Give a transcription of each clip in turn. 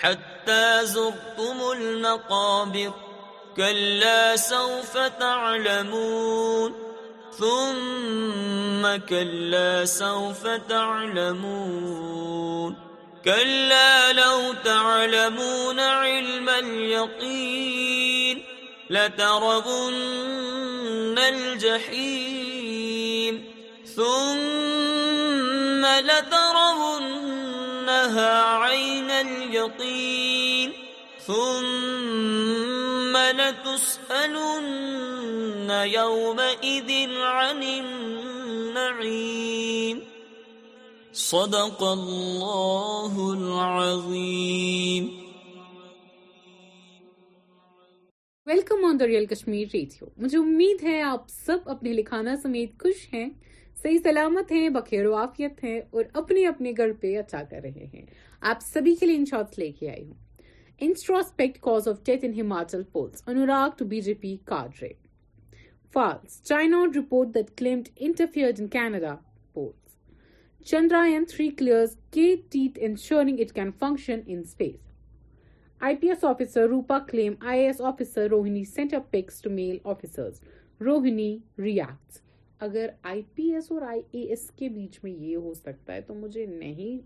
حتى زرتم المقابر كلا سوف تعلمون ثم كلا سوف تعلمون كلا لو تعلمون علم اليقين لترضن الجحيم ثم لترضن welcome on the real Kashmir radio مجھے امید ہے آپ سب اپنے لکھانا سمیت خوش ہیں صحیح سلامت ہیں بخیر و آفیت ہیں اور اپنے اپنے گھر پہ اچھا کر رہے ہیں آپ سبھی کے لیے ان شاٹس لے کے آئی ہوں introspect cause of death in Himachal police Anurag to B J P card cadre false China report that claimed interfere in Canada police Chandrayaan three clears key ٹیت ensuring it can function in space I P S officer Roopa claim I S officer Rohini sent up pics to male officers Rohini reacts اگر I P S اور I A S کے بیچ میں یہ ہو سکتا ہے تو مجھے نہیں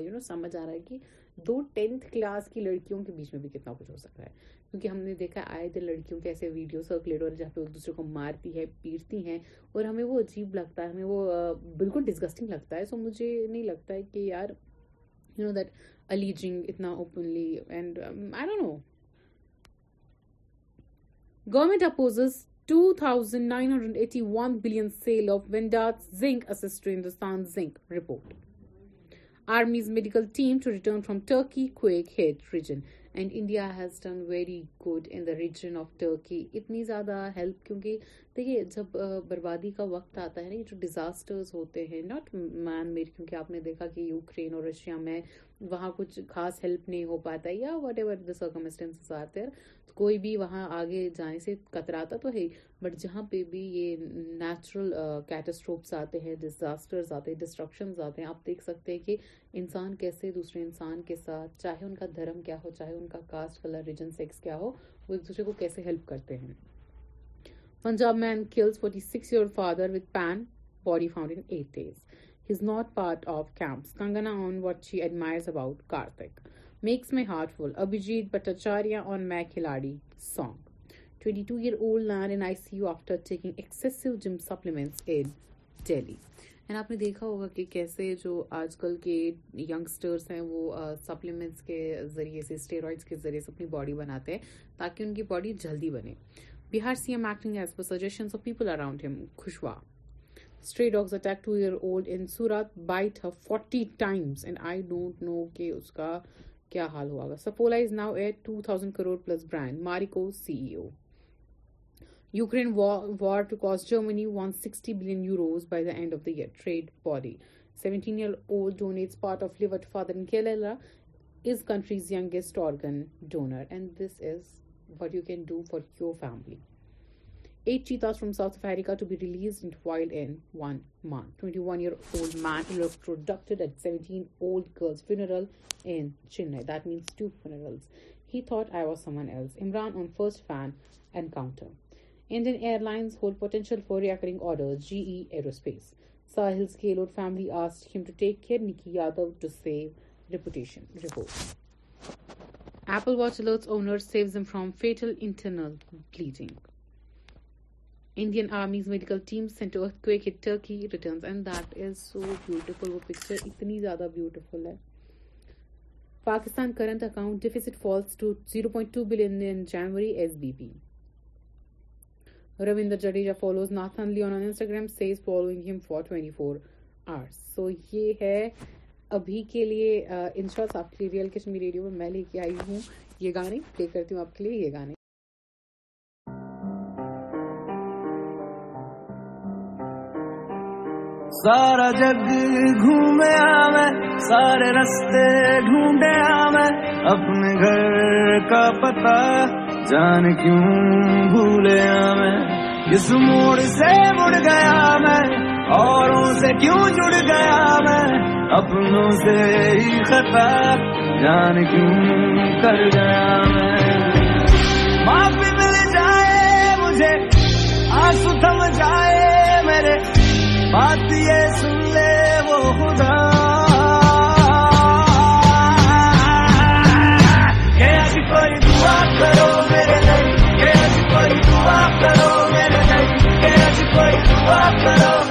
یو نو سمجھ آ رہا ہے کہ دو ٹینتھ کلاس کی لڑکیوں کے بیچ میں بھی کتنا کچھ ہو سکتا ہے کیونکہ ہم نے دیکھا آئے دن لڑکیوں کے ایسے ویڈیو سرکلیٹ ہو رہے جہاں پہ ایک دوسرے کو مارتی ہے پیٹتی ہیں اور ہمیں وہ عجیب لگتا ہے ہمیں وہ بالکل ڈسگسٹنگ لگتا ہے سو مجھے نہیں لگتا ہے کہ یار یو نو دیٹ الیجنگ اتنا openly and I do know government opposes two thousand nine hundred eighty one billion sale of ونڈاز zinc asset Hindustan zinc report armies medical team ٹ written from Turkey quake region and India has done very good in the region of Turkey اتنی زیادہ help کیونکہ دیکھیے جب بربادی کا وقت آتا ہے نا جو ڈیزاسٹرز ہوتے ہیں ناٹ مین میڈ کیونکہ آپ نے دیکھا کہ یوکرین اور رشیا میں وہاں کچھ خاص ہیلپ نہیں ہو پاتا یا واٹ ایور دا کوئی بھی وہاں آگے جانے سے کتراتا تو ہے بٹ جہاں پہ بھی یہ نیچرل کیٹاسٹروپس آتے ہیں ڈیزاسٹرز آتے ہیں ڈسٹرکشنز آتے ہیں آپ دیکھ سکتے ہیں کہ انسان کیسے دوسرے انسان کے ساتھ چاہے ان کا دھرم کیا ہو چاہے ان کا کاسٹ کلر ریجن سیکس کیا ہو وہ ایک دوسرے کو کیسے ہیلپ کرتے ہیں Punjab man kills forty six year father with pan body found in eight days he is not part of camps Kangana on what she admires about Kartik makes my heart full Abhijeet Bhattacharya on my Khiladi song 22 year old in in ICU after taking excessive gym supplements Delhi. دیکھا ہوگا کہ کیسے جو آج کل کے youngsters ہیں وہ سپلیمنٹس کے ذریعے سے اپنی باڈی بناتے ہیں تاکہ ان کی باڈی جلدی بنے Bihar C M and I don't know کہ اس کا کیا حال ہوا سپولاؤ two thousand crore plus brand Marico C O Ukraine war to cost Germany 160 billion euros by the end of the year, trade body. 17-year-old donates part of liver to father in Kerala, is country's youngest organ donor. And this is what you can do for your family. 8 cheetahs from South Africa to be released into wild in 1 month. 21-year-old man electrocuted at 17-year-old girl's funeral in Chennai. That means 2 funerals. He thought I was someone else. Imran on first fan encounter. Indian airlines hold potential for recurring order G armies medical اتنی زیادہ Pakistan current account zero point two billion S B P Ravindra Jadeja follows Nathan on Instagram Nathan Instagram four twenty four R so یہ ہے ابھی کے لیے آپ کے لیے ریئل کشمیر ریڈیو میں میں لے کے آئی ہوں یہ گانے پلے کرتی ہوں آپ کے لیے یہ گانے سارا جگ گھومیا میں سارے رستے ڈھونڈیا میں اپنے گھر کا پتہ جان کیوں بھولیا ہاں میں اس موڑ سے مڑ گیا میں اوروں سے کیوں جڑ گیا میں اپنوں سے ہی خطا جان کیوں کر گیا میں معافی مل جائے مجھے آنسو تھم جائے میرے بات یہ سن لے وہ خدا کہ کوئی دعا کر walk alone.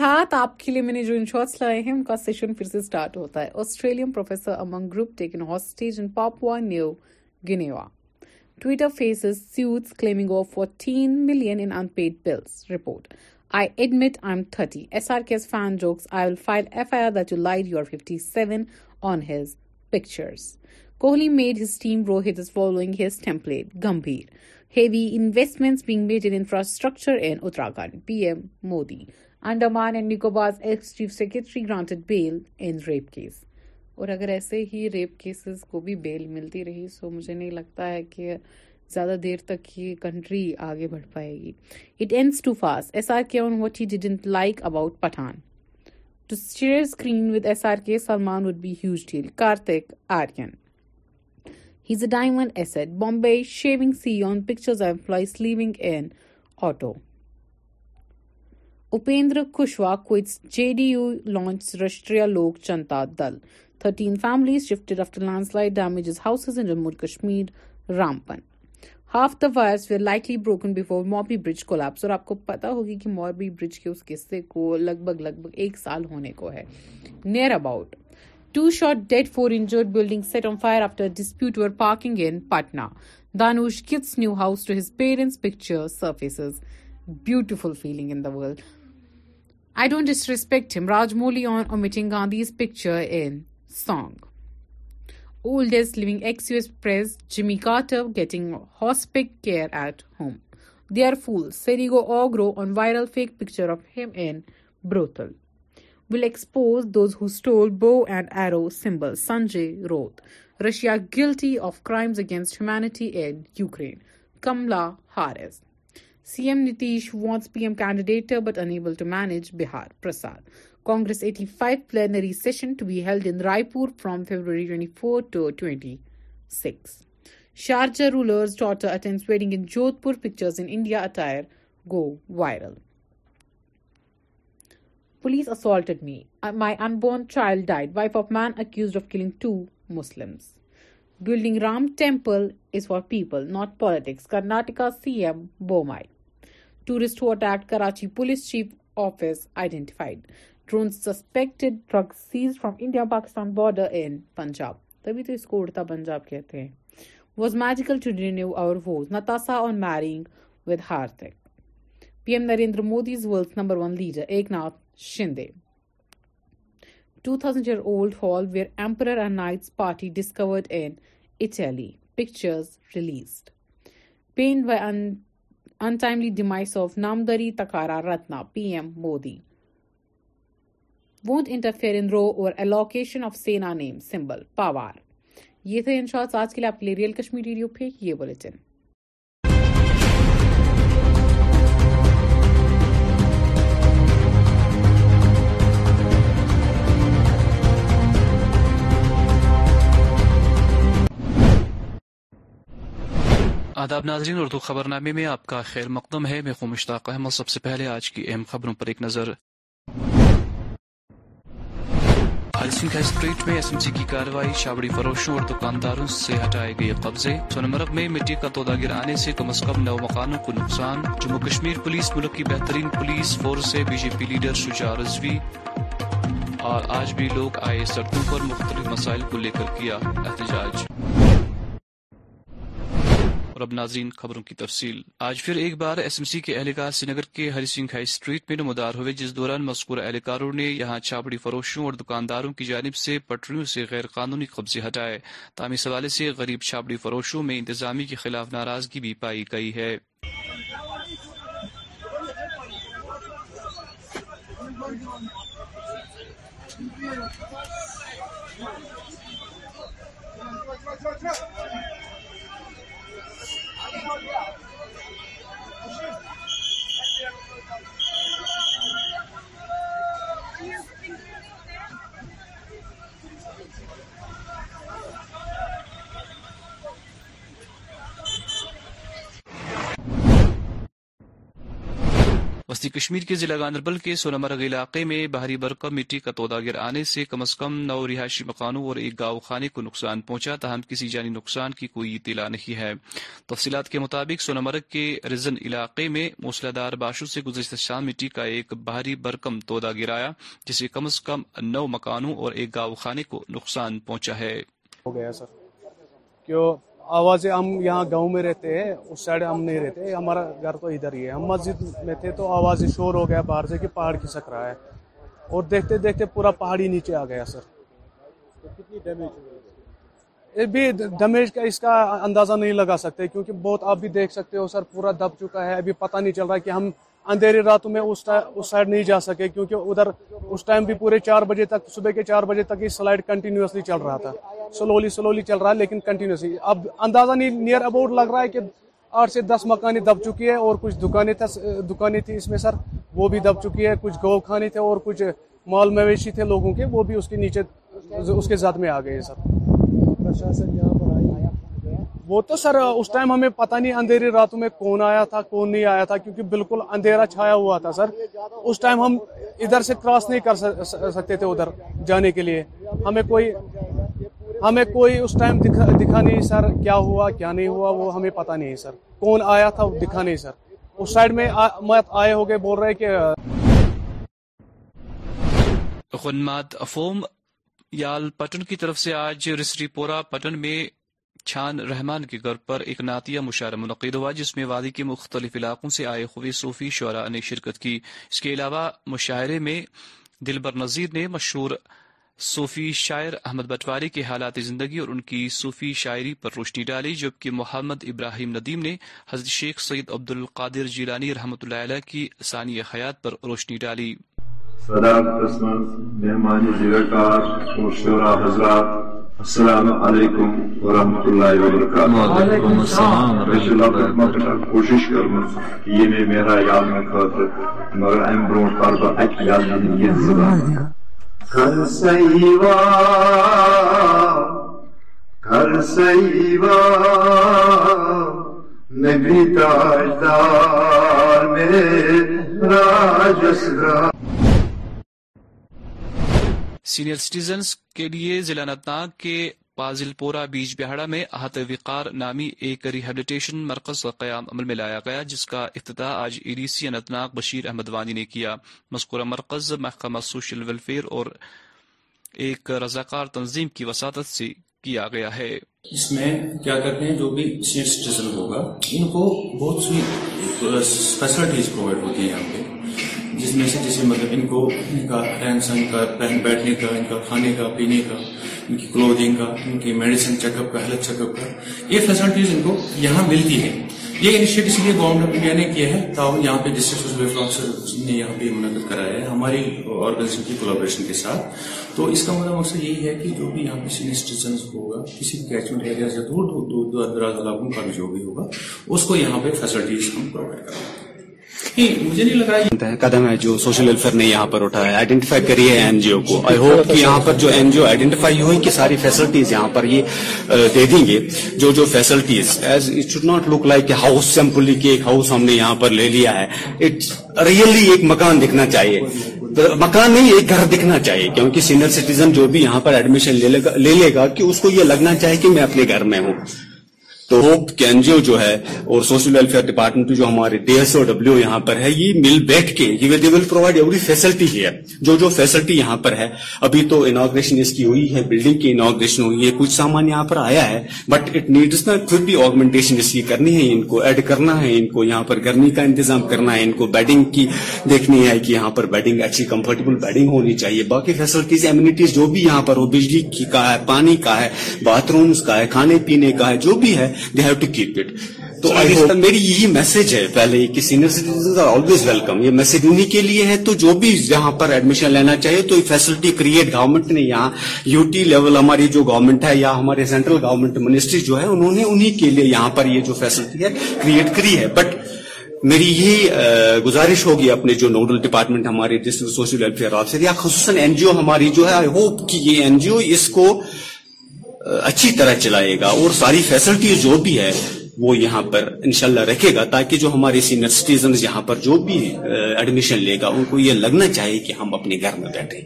ساتھ آپ کے لیے میں نے جو ان شاءٹس لائے ہیں ان کا سیشن پھر سے سٹارٹ ہوتا ہے Australian professor among group taken hostage in in in new Twitter faces claiming of fourteen million paid report I I I I admit M thirty S S R R K fan jokes will file F that you light you are fifty seven on his picture Kohli made his team grow hit is following his template Gambhir heavy bang investment infrastructure in Uttarakhand P M Modi and نکوباز ex chief secretary granted bail in rape case اور اگر ایسے ہی rape cases کو بھی bail ملتی رہی سو مجھے نہیں لگتا ہے کہ زیادہ دیر تک یہ کنٹری آگے بڑھ پائے گی it ends to fast S R K on what he didn't like about Pathaan to share screen with S R K Salman would be huge deal Kartik Aaryan he is a diamond east Bombay shaving C on pictures N auto کشوک J D U launch رشتے Lok Janata Dal thirteen family shifted after landslides Kashmir Ram pin half were likely broken before Morbi bridge collapse اور آپ کو پتا ہوگی کہ موربی برج کے اس قصے کو لگ بھگ لگ بھگ ایک سال ہونے کو ہے near about to short dead four injured building set on fire after dispute you parking in Patan Dhanush gets new house to his parents picture surfaces beautiful feeling in the world I don't disrespect him. Rajamouli on omitting Gandhi's picture in song. Oldest living ex-US press Jimmy Carter getting hospice care at home. They are fools. Serigo Ogro on viral fake picture of him in brothel. Will expose those who stole bow and arrow symbol. Sanjay wrote. Russia guilty of crimes against humanity in Ukraine. Kamala Harris. CM Nitish wants PM candidate but unable to manage Bihar. Prasad. Congress 85th plenary session to be held in Raipur from February 24 to 26. Sharjah ruler's daughter attends wedding in Jodhpur. Pictures in India attire go viral. Police assaulted me. Uh, my unborn child died. Wife of man accused of killing 2 Muslims. Building Ram temple is for people, not politics. Karnataka CM Bommai. Tourist who attack Karachi police chief office identified suspect was magical P M Narendra مواد number one leader Eknath Shinde two thousand yard whole where امپر and night party discord in pictures released pen untimely demise of نامدری تکارا Ratna P M Modi won't interfere in row over location of Sena name symbol Pawar یہ تھے ان آج کے لیے آپ کے لیے real Kashmir radio پہ یہ بلٹن آداب ناظرین اردو خبر نامے میں آپ کا خیر مقدم ہے میں مشتاق احمد سب سے پہلے آج کی اہم خبروں پر ایک نظر اسٹریٹ میں ایس ایم سی کی کارروائی شابڑی فروشوں اور دکانداروں سے ہٹائے گئے قبضے سونمرگ میں مٹی کا تودا گرانے سے کم از کم نو مکانوں کو نقصان جموں کشمیر پولیس ملک کی بہترین پولیس فورس سے B J P leader Shuja Rizvi اور آج بھی لوگ آئے سڑکوں پر مختلف مسائل کو لے کر کیا احتجاج اور اب ناظرین خبروں کی تفصیل آج پھر ایک بار ایس ایم سی کے اہلکار سری نگر کے ہری سنگھ ہائی اسٹریٹ میں نمودار ہوئے جس دوران مذکور اہلکاروں نے یہاں چھاپڑی فروشوں اور دکانداروں کی جانب سے پٹریوں سے غیر قانونی قبضے ہٹائے اس حوالے سے غریب چھاپڑی فروشوں میں انتظامی کے خلاف ناراضگی بھی پائی گئی ہے وسطی کشمیر کے ضلع گاندربل کے سونامرگ علاقے میں بھاری برقم مٹی کا تودہ آنے سے کم از کم نو رہائشی مکانوں اور ایک گاؤں خانے کو نقصان پہنچا تاہم کسی جانی نقصان کی کوئی اطلاع نہیں ہے تفصیلات کے مطابق سونامرگ کے رزن علاقے میں موسلادار بارشوں سے گزشتہ شام مٹی کا ایک بھاری برقم تودا گرایا جسے کم از کم نو مکانوں اور ایک گاؤں خانے کو نقصان پہنچا ہے ہو گیا سر کیوں آواز ہم یہاں گاؤں میں رہتے ہیں اس سائڈ ہم نہیں رہتے ہمارا گھر تو ادھر ہی ہے ہم مسجد میں تھے تو آواز شور ہو گیا باہر سے کہ پہاڑ کھسک رہا ہے اور دیکھتے دیکھتے پورا پہاڑی نیچے آ گیا سر کتنی ڈیمیج ہو ڈمیج کا اس کا اندازہ نہیں لگا سکتے کیونکہ بہت آپ بھی دیکھ سکتے ہو سر پورا دب چکا ہے ابھی پتہ نہیں چل رہا کہ ہم اندھیری راتوں میں اس سائڈ نہیں جا سکے کیونکہ ادھر اس ٹائم بھی پورے چار بجے تک صبح کے چار بجے تک یہ سلائڈ کنٹینیوسلی چل رہا تھا سلولی سلولی چل رہا ہے لیکن کنٹینیوسلی اب اندازہ نہیں نیئر اباؤٹ لگ رہا ہے کہ آٹھ سے دس مکانیں دب چکی ہے اور کچھ دکانیں دکانیں تھیں اس میں سر وہ بھی دب چکی ہے کچھ گو کھانے تھے اور کچھ مال مویشی تھے لوگوں کے وہ بھی اس کے نیچے اس کے زد میں آ گئے سر پرشاسن یہاں پر وہ تو سر اس ٹائم ہمیں پتہ نہیں اندھیری راتوں میں کون آیا تھا کون نہیں آیا تھا کیونکہ بالکل اندھیرا چھایا ہوا تھا سر اس ٹائم ہم ادھر سے کراس نہیں کر سکتے تھے ادھر جانے کے لیے ہمیں کوئی ہمیں کوئی اس ٹائم دکھا نہیں سر کیا ہوا کیا نہیں ہوا وہ ہمیں پتہ نہیں سر کون آیا تھا دکھا نہیں سر اس سائڈ میں آئے ہو گئے بول رہے کہ افوم یال پٹن کی طرف سے آج رسری پورا پٹن میں چھان رحمان کے گھر پر ایک نعتیہ مشاعرہ منعقد ہوا جس میں وادی کے مختلف علاقوں سے آئے ہوئے صوفی شعراء نے شرکت کی اس کے علاوہ مشاعرے میں دلبر نذیر نے مشہور صوفی شاعر احمد بٹواری کے حالات زندگی اور ان کی صوفی شاعری پر روشنی ڈالی جبکہ محمد ابراہیم ندیم نے حضرت شیخ سید عبد القادر جیلانی رحمۃ اللہ علیہ کی ثانی حیات پر روشنی ڈالی السلام علیکم ورحمۃ اللہ وبرکاتہ کوشش کرم یہ میں میرا یاد میں خاطر مگر ام بربہ زبان کر سیوا کر سیوا نبی تاجدار میں سیوار سینئر سٹیزنز کے لیے ضلع اننت ناگ کے پورا بیچ بہاڑا میں احت وقار نامی ایک ریہیبلیٹیشن مرکز کا قیام عمل میں لایا گیا جس کا افتتاح آج A D C Anantnag Bashir Ahmad Wani نے کیا مذکورہ مرکز محکمہ سوشل ویلفیئر اور ایک رضاکار تنظیم کی وساطت سے کیا گیا ہے اس میں کیا کرتے ہیں جو بھی سینئر سٹیزن ہوگا ان کو بہت سی فیسلٹیز پرووائڈ ہوتی ہیں یہاں پہ جس میں سے جسے مطلب ان کو ان کا رہن سہن کا بیٹھنے کا ان کا کھانے کا پینے کا ان کی کلوتھنگ کا ان کی میڈیسن چیک اپ کا ہیلتھ چیک اپ کا یہ فیسلٹیز ان کو یہاں ملتی ہے یہ انیشیٹ گورنمنٹ آف انڈیا نے کیا ہے تا یہاں پہ نے یہاں پہ منعقد کرایا ہے ہماری آرگنائزیشن کی کولابریشن کے ساتھ تو اس کا مطلب مقصد یہی ہے کہ جو بھی یہاں پہ سینئر سٹیزن ہوگا کسی بھی کیچمنٹ سے دور دور دور دراز علاقوں کا بھی جو بھی ہوگا اس کو یہاں پہ فیسلٹیز ہم پرووائڈ کریں گے مجھے نہیں لگ رہا قدم ہے جو سوشل ویلفیئر نے یہاں پر اٹھایا آئیڈینٹیفائی جی او کو آئی ہوپ کہ یہاں پر جو این جی او آئیڈینٹیفائی ہوئی ساری فیسلٹیز یہاں پر یہ دے دیں گے جو جو facilities as it should not look like simply کی ایک ہاؤس ہم نے یہاں پر لے لیا ہے ایک مکان دکھنا چاہیے مکان نہیں ایک گھر دکھنا چاہیے کیونکہ سینئر سٹیزن جو بھی یہاں پر ایڈمیشن لے لے گا کہ اس کو یہ لگنا چاہیے کہ میں اپنے گھر میں ہوں تو ہو جی او جو ہے اور سوشل ویلفیئر ڈپارٹمنٹ جو ہمارے ڈی ایس او ڈبلو یہاں پر ہے یہ مل بیٹھ کے ول پرووائڈ ایوری فیسلٹی ہے جو جو فیسلٹی یہاں پر ہے ابھی تو انوگریشن اس کی ہوئی ہے بلڈنگ کی انوگریشن ہوئی ہے کچھ سامان یہاں پر آیا ہے بٹ اٹ نیڈس نا پھر بھی آگمنٹیشن اس کی کرنی ہے ان کو ایڈ کرنا ہے ان کو یہاں پر گرمی کا انتظام کرنا ہے ان کو بیڈنگ کی دیکھنی ہے کہ یہاں پر بیڈنگ اچھی کمفرٹیبل بیڈنگ ہونی چاہیے باقی فیسلٹیز امیونٹیز جو بھی یہاں پر ہو بجلی کا ہے پانی کا ہے باتھ رومس کا ہے کھانے پینے کا ہے جو بھی ہے they have to keep it تو میری یہی میسج ہے پہلے کہ سینئر آر آلویز ویلکم یہ میسج انہی کے لیے ہے تو جو بھی یہاں پر ایڈمیشن لینا چاہیے تو یہ فیسلٹی کریٹ گورنمنٹ نے یہاں یو ٹی لیول ہماری جو گورنمنٹ ہے یا ہمارے سینٹرل گورنمنٹ منسٹری جو ہے انہوں نے انہی کے لیے یہاں پر یہ جو فیسلٹی ہے کریٹ کری ہے بٹ میری یہی گزارش ہوگی اپنے جو نوڈل ڈپارٹمنٹ ہمارے ڈسٹرکٹ سوشل ویلفیئر آفسر یا خصوصاً این جی او ہماری جو ہے آئی ہوپ کہ یہ این جی او اس کو اچھی طرح چلائے گا اور ساری فیسلٹی جو بھی ہے وہ یہاں پر انشاءاللہ رکھے گا تاکہ جو ہمارے سینئر سٹیزن یہاں پر جو بھی ایڈمیشن لے گا ان کو یہ لگنا چاہیے کہ ہم اپنے گھر میں بیٹھے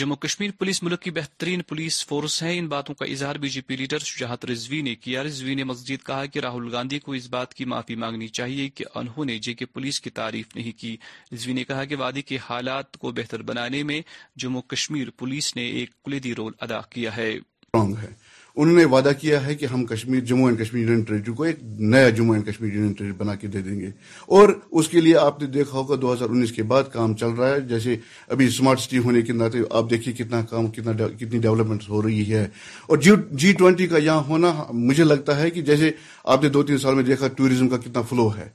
جموں کشمیر پولیس ملک کی بہترین پولیس فورس ہے ان باتوں کا اظہار B J P leader Shujaat Rizvi نے کیا رضوی نے مزید کہا کہ راہل گاندھی کو اس بات کی معافی مانگنی چاہیے کہ انہوں نے جے کے پولیس کی تعریف نہیں کی رضوی نے کہا کہ وادی کے حالات کو بہتر بنانے میں جموں کشمیر پولیس نے ایک کلیدی رول ادا کیا ہے انہوں نے وعدہ کیا ہے کہ ہم Kashmir Jammu and Kashmir union territory کو ایک نیا Jammu and Kashmir union territory بنا کے دے دیں گے اور اس کے لیے آپ نے دیکھا ہوگا دو ہزار انیس کے بعد کام چل رہا ہے جیسے ابھی اسمارٹ سٹی ہونے کے ناطے آپ دیکھیے کتنا کام کتنا کتنی ڈیولپمنٹ ہو رہی ہے اور جی جی ٹوینٹی کا یہاں ہونا مجھے لگتا ہے کہ جیسے آپ نے دو تین سال میں دیکھا ٹوریزم کا کتنا فلو ہے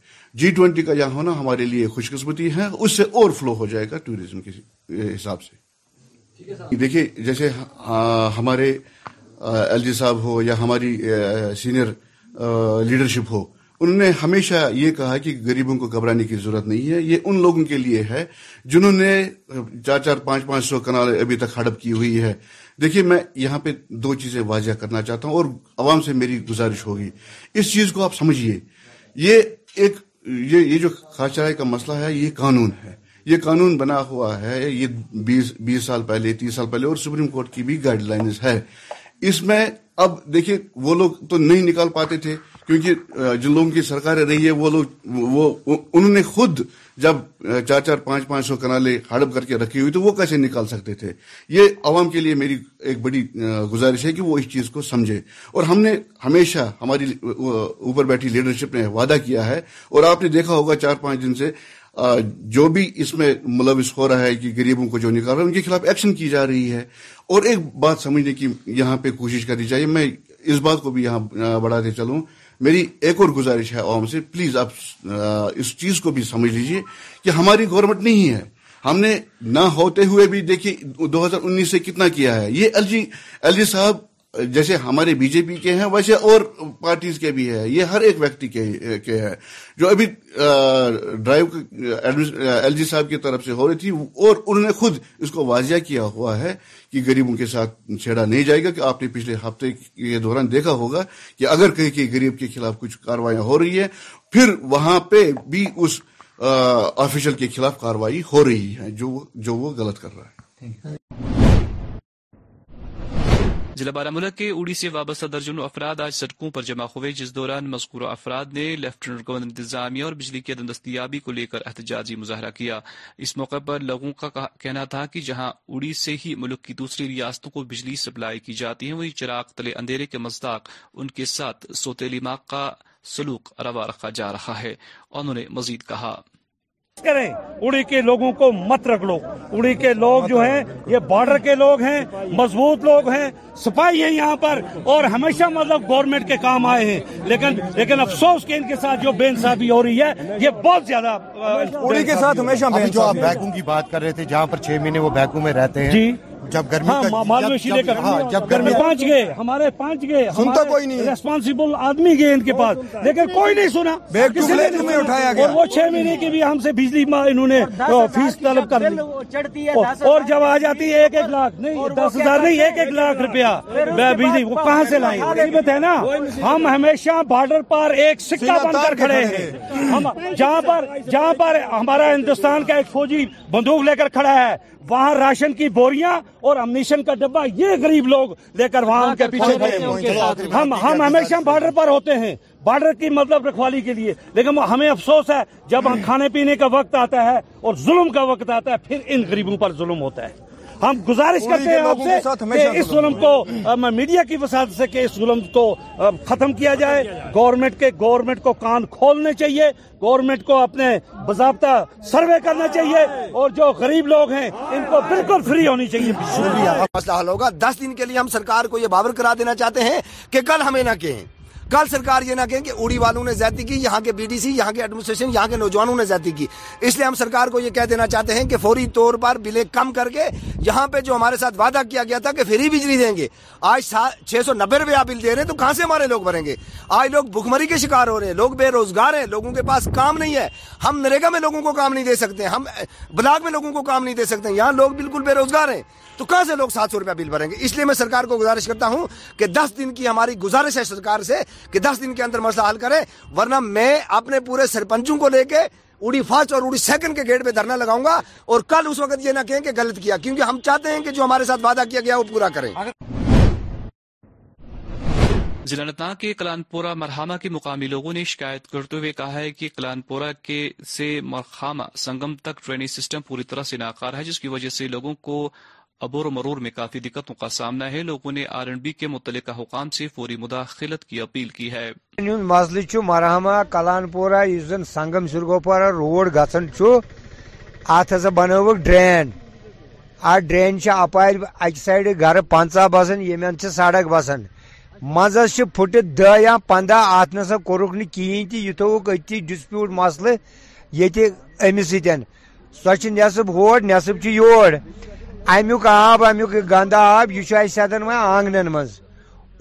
جی ٹوینٹی کا یہاں ہونا ہمارے لیے خوش قسمتی ہے اس سے اور فلو ہو جائے گا ٹوریزم کے حساب سے دیکھیے جیسے ہاں، ہمارے ایل جی صاحب ہو یا ہماری سینئر لیڈرشپ ہو انہوں نے ہمیشہ یہ کہا کہ غریبوں کو گھبرانے کی ضرورت نہیں ہے یہ ان لوگوں کے لیے ہے جنہوں نے چار چار پانچ پانچ سو کنال ابھی تک ہڑپ کی ہوئی ہے دیکھیے میں یہاں پہ دو چیزیں واضح کرنا چاہتا ہوں اور عوام سے میری گزارش ہوگی اس چیز کو آپ سمجھئے یہ ایک یہ جو خاصرائے کا مسئلہ ہے یہ قانون ہے یہ قانون بنا ہوا ہے یہ بیس سال پہلے تیس سال پہلے اور سپریم کورٹ کی بھی گائیڈ لائنز ہے اس میں اب دیکھیے وہ لوگ تو نہیں نکال پاتے تھے کیونکہ جن لوگوں کی سرکاریں رہی ہے وہ لوگ وہ انہوں نے خود جب چار چار پانچ پانچ سو کنالے ہڑپ کر کے رکھی ہوئی تو وہ کیسے نکال سکتے تھے یہ عوام کے لیے میری ایک بڑی گزارش ہے کہ وہ اس چیز کو سمجھے اور ہم نے ہمیشہ ہماری اوپر بیٹھی لیڈرشپ نے وعدہ کیا ہے اور آپ نے دیکھا ہوگا چار پانچ دن سے جو بھی اس میں ملوث ہو رہا ہے کہ غریبوں کو جو نکال رہا ہے ان کے خلاف ایکشن کی جا رہی ہے اور ایک بات سمجھنے کی یہاں پہ کوشش کرنی چاہیے میں اس بات کو بھی یہاں بڑھاتے چلوں میری ایک اور گزارش ہے عوام سے پلیز آپ اس چیز کو بھی سمجھ لیجئے کہ ہماری گورنمنٹ نہیں ہے ہم نے نہ ہوتے ہوئے بھی دیکھیے دو ہزار انیس سے کتنا کیا ہے یہ ایل جی ایل جی صاحب جیسے ہمارے بی جے پی کے ہیں ویسے اور پارٹیز کے بھی ہے یہ ہر ایک ویکتی کے ہے جو ابھی ڈرائیو ایل جی صاحب کی طرف سے ہو رہی تھی اور انہوں نے خود اس کو واضح کیا ہوا ہے کہ گریبوں کے ساتھ چھیڑا نہیں جائے گا کہ آپ نے پچھلے ہفتے کے دوران دیکھا ہوگا کہ اگر کہیں کہ گریب کے خلاف کچھ کاروائیاں ہو رہی ہے پھر وہاں پہ بھی اس آفیشل کے خلاف کاروائی ہو رہی ہے جو وہ غلط کر رہا ہے ضلع ملک کے اوڑی سے وابستہ درجنوں افراد آج سڑکوں پر جمع ہوئے جس دوران مذکور افراد نے لیفٹیننٹ گورنر انتظامیہ اور بجلی کی عدم دستیابی کو لے کر احتجاجی مظاہرہ کیا اس موقع پر لوگوں کا کہنا تھا کہ جہاں اڑی سے ہی ملک کی دوسری ریاستوں کو بجلی سپلائی کی جاتی ہے وہیں چراغ تلے اندھیرے کے مزداق ان کے ساتھ سوتے ماک کا سلوک روا رکھا جا رہا ہے انہوں نے مزید کہا کریں اڑی کے لوگوں کو مت رکھ لو اڑی کے لوگ جو ہیں یہ بارڈر کے لوگ ہیں مضبوط لوگ ہیں سپاہی ہیں یہاں پر اور ہمیشہ مطلب گورنمنٹ کے کام آئے ہیں لیکن لیکن افسوس کے ان کے ساتھ جو بے انصافی ہو رہی ہے یہ بہت زیادہ اڑی کے ساتھ ہمیشہ تھے جہاں پر چھ مہینے وہ بیکوں میں رہتے جی جب گرمی ہاں، لے کر ہاں، جب گرمی پانچ گئے ہمارے پانچ گئے سنتا کوئی نہیں ریسپانسیبل آدمی گئے ان کے پاس لیکن کوئی نہیں سنا اٹھایا گیا وہ چھ مہینے کی بھی ہم سے بجلی فیس طلب کر دی اور جب آ جاتی ہے ایک ایک لاکھ نہیں دس ہزار نہیں ایک ایک لاکھ روپیہ بجلی وہ کہاں سے لائیں لائن ہے نا ہم ہمیشہ بارڈر پر ایک سکہ بن کر کھڑے ہیں جہاں پر ہمارا ہندوستان کا ایک فوجی بندوق لے کر کھڑا ہے وہاں راشن کی بوریاں اور امنیشن کا ڈبا یہ غریب لوگ لے کر وہاں ہاں، کے پیچھے ہم ہم ہمیشہ بارڈر پر ہوتے ہیں بارڈر کی مطلب رکھوالی کے لیے لیکن ہمیں افسوس ہے جب ہم کھانے پینے کا وقت آتا ہے اور ظلم کا وقت آتا ہے پھر ان غریبوں پر ظلم ہوتا ہے ہم گزارش کرتے ہیں آپ سے کہ اس ظلم کو میڈیا کی مسائل سے کہ اس ظلم کو ختم کیا جائے گورنمنٹ کے گورنمنٹ کو کان کھولنے چاہیے گورنمنٹ کو اپنے باضابطہ سروے کرنا چاہیے اور جو غریب لوگ ہیں ان کو بالکل فری ہونی چاہیے مسئلہ حل ہوگا دس دن کے لیے ہم سرکار کو یہ باور کرا دینا چاہتے ہیں کہ کل ہمیں نہ کہیں کل سرکار یہ نہ کہیں کہ اڑی والوں نے زیادتی کی یہاں کے بی ڈی سی یہاں کے ایڈمنسٹریشن یہاں کے نوجوانوں نے زیادتی کی اس لیے ہم سرکار کو یہ کہہ دینا چاہتے ہیں کہ فوری طور پر بلیں کم کر کے یہاں پہ جو ہمارے ساتھ وعدہ کیا گیا تھا کہ فری بجلی دیں گے آج چھ سو نبے روپیہ بل دے رہے ہیں تو کہاں سے ہمارے لوگ بھریں گے آج لوگ بھکمری کے شکار ہو رہے ہیں لوگ بے روزگار ہیں لوگوں کے پاس کام نہیں ہے ہم نریگا میں لوگوں کو کام نہیں دے سکتے ہم بلاک میں لوگوں کو کام نہیں دے سکتے یہاں لوگ بالکل بے روزگار ہیں تو کہاں سے لوگ سات سو روپیہ بل بھریں گے اس لیے میں سرکار کو گزارش کرتا ہوں کہ دس دن کی ہماری گزارش ہے سرکار سے کہ دس دن کے اندر مسئلہ حل کرے ورنہ میں اپنے پورے سرپنچوں کو لے کے اڑی فرسٹ اور اڑی سیکنڈ کے گیٹ پہ دھرنا لگاؤں گا اور کل اس وقت یہ نہ کہیں کہ غلط کیا کیونکہ ہم چاہتے ہیں کہ جو ہمارے ساتھ وعدہ کیا گیا وہ پورا ضلع انتناگ کے کلان پورا مرحما کے مقامی لوگوں نے شکایت کرتے ہوئے کہا ہے کہ کلان پورا کے مرخامہ سنگم تک ٹریننگ سسٹم پوری طرح سے ناکار ہے جس کی وجہ سے لوگوں کو عبور و مرور میں کافی دقتوں کا سامنا ہے لوگوں نے آر این بی کے متعلقہ حکام سے فوری مداخلت کی اپیل کی ہے مسلہ چھ مرحما کلان پورہ اس زن سنگم سرگوپارہ روڈ گھن ات ہسا بنوک ڈرین آ ڈرین اپار اکہ سائڈ گھر پنچہ بسان یمن سڑک بسان مزہ پھٹ دہ یا پندہ ات نسا کورک نہ کہین تہ یہ تھوک اتھی ڈسپیوٹ مسلہ یہ امس ستن سو نصب ہور نصب یور امیک آب امیک امی آب یہ سدان وی آنگن من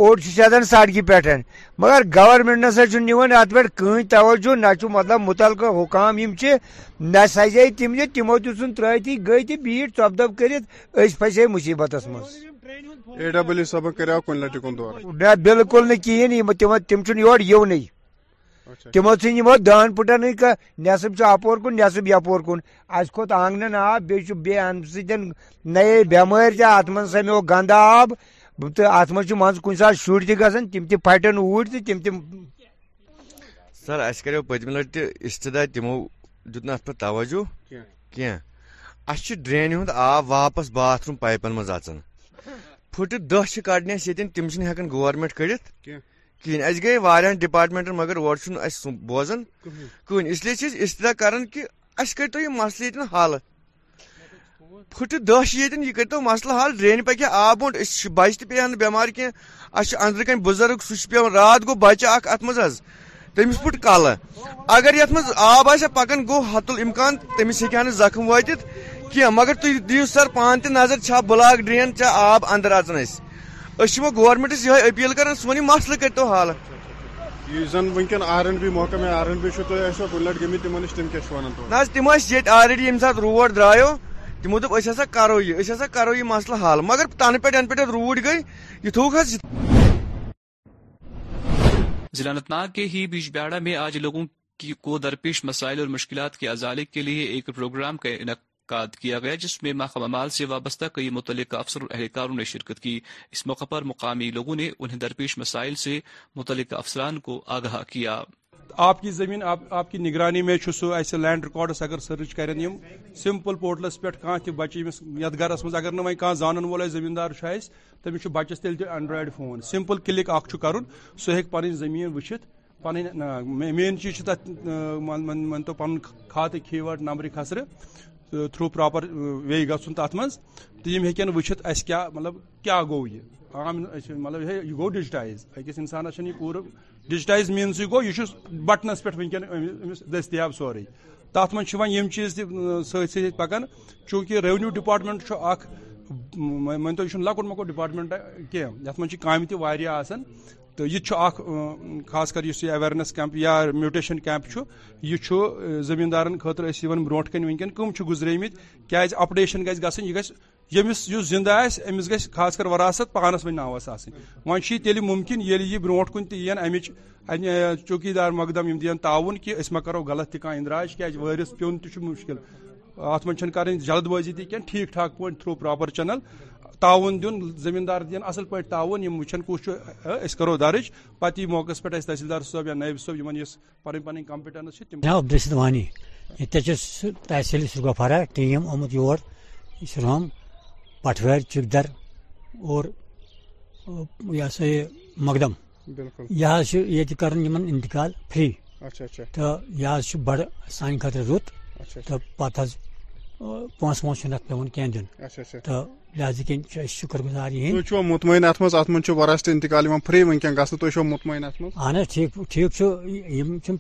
اوڑ سدان سڑکہ پہ مگر گورمنٹ نسا ات پہ کہیں توجہ مطلب متعلقہ حکام نہ سزے تم نے تمو دن ترتی گئی تو بیٹ چپ دب کر پھسے مصیبت بالکل بالكل کہین تم یور یونی تمو ژھن یمو دان پٹن کا نیصب چھ اپور کن نیصب یپور کن اس کھوت آنگن آب بیچ بی ام سی نئے بیمار تہ ات من سمیو گند آب تو ات من من کن سا شر تہ جی گھن تم تہ پھٹن اوڑ تہ تم تم سر اس کرو پتم لٹ تہ استدا تمو دت نہ پہ توجہ کی اس چھ ڈرین ہند آب واپس باتھ روم پائپن من اچن پھٹ دہ چھ کڑنے سیتن تم چھ ہیکن گورنمنٹ کڑت کی کہین اس گئی وایا ڈپارٹمنٹن مگر اور سو بوزان كہیں اس لیے اشتدا كران كہ اہسو یہ مسل حل پھٹ ديت یہ كرتو مسلہ حل ڈرین پکہ آب بوٹ ايس بچہ تيہ کی اس ادر کن بزرگ سہ پاس رات گو بچہ ات مز پھٹ کل اگر مز آب آبا پكان گو حت المكان تمس ہيک نا زخم واطھت کی مگر تُہۍ دِیو سر پان تہ نظر چھا بلاک ڈرین چھا آب ادر اَسہِ اب گورمینٹس یہ اپیل کر سن مسلے کر حل نہ روڈ ہسا تمو یہ مسلہ حل مگر تن پہ یو پہ روڈ گئی یہ انت ناگ کے ہی بیاڑا میں آج لوگوں کو درپیش مسائل اور مشکلات کے ازالے کے لیے ایک پروگرام کا انعقاد انعقاد کیا گیا جس میں محکمہ مال سے وابستہ کئی متعلق اور اہلکاروں نے شرکت کی اس موقع پر مقامی لوگوں نے انہیں درپیش مسائل سے متعلق افسران کو آگاہ کیا آپ کی زمین آپ کی نگرانی میں سو ایسے لینڈ ریکارڈس اگر سرچ کریں سمپل پورٹلس پہ کھانا تہ بچے گھرس مجھے کھانا زانن وول زمین دار تمس بچس تیل اینڈرائڈ فون سمپل کلک کر سہ پن زمین وچھت پن مین چیز تک پن کھیوٹ نمبر خسرہ تھرو پراپر وے تہٕ تر من تو ہن کیاہ مطلب کیا عام مطلب یہ گو ڈجٹائز اکس انسانس یہ پور ڈجٹائز مینزی گوشت بٹنس ونک دستیاب سورے تک مجھ سے ویز تک پکان چونکہ رونیو کینٛہہ اختو لکٹ مکٹ ڈپارٹمنٹ کی کام آسان تو یہ خاص کر اس اویرنیس کیمپ یا میوٹیشن کیمپ زمیندارن خطر بروٹ کن ونکین کم گزرے مت اپڈیشن گھس گھنٹی گس یس زندہ امس گژھِ خاص کر وراثت پانس یہِ تیٚلہِ تیل ممکن یل یہ برو کن یِن امچ چوکی دار مقدم دین تاون کہ غلط پیوٚن تہِ چھُ مُشکِل اَتھ منٛز چھَنہٕ کریں جلد بازی تھی کینٛہہ ٹھیٖک ٹھاک تھرو پراپر چینل تعاون تعاون اصل کرو نام عبدالرشید وانی تحصیل سرغفارا ٹیم آمت یور اسلام پٹوار چکدر اور یہ سا یہ مقدم بالکل یہ انتقال فری اچھا، اچھا۔ تو یہ بڑ رت اچھا، تو پہ پونس وونس ات پہ کھین دن تو لہذا کن شکر گزار یہ مطمئن ات مز ات مز انتقال فری ونکین گھن تھی مطمئن ات اہن ٹھیک ٹھیک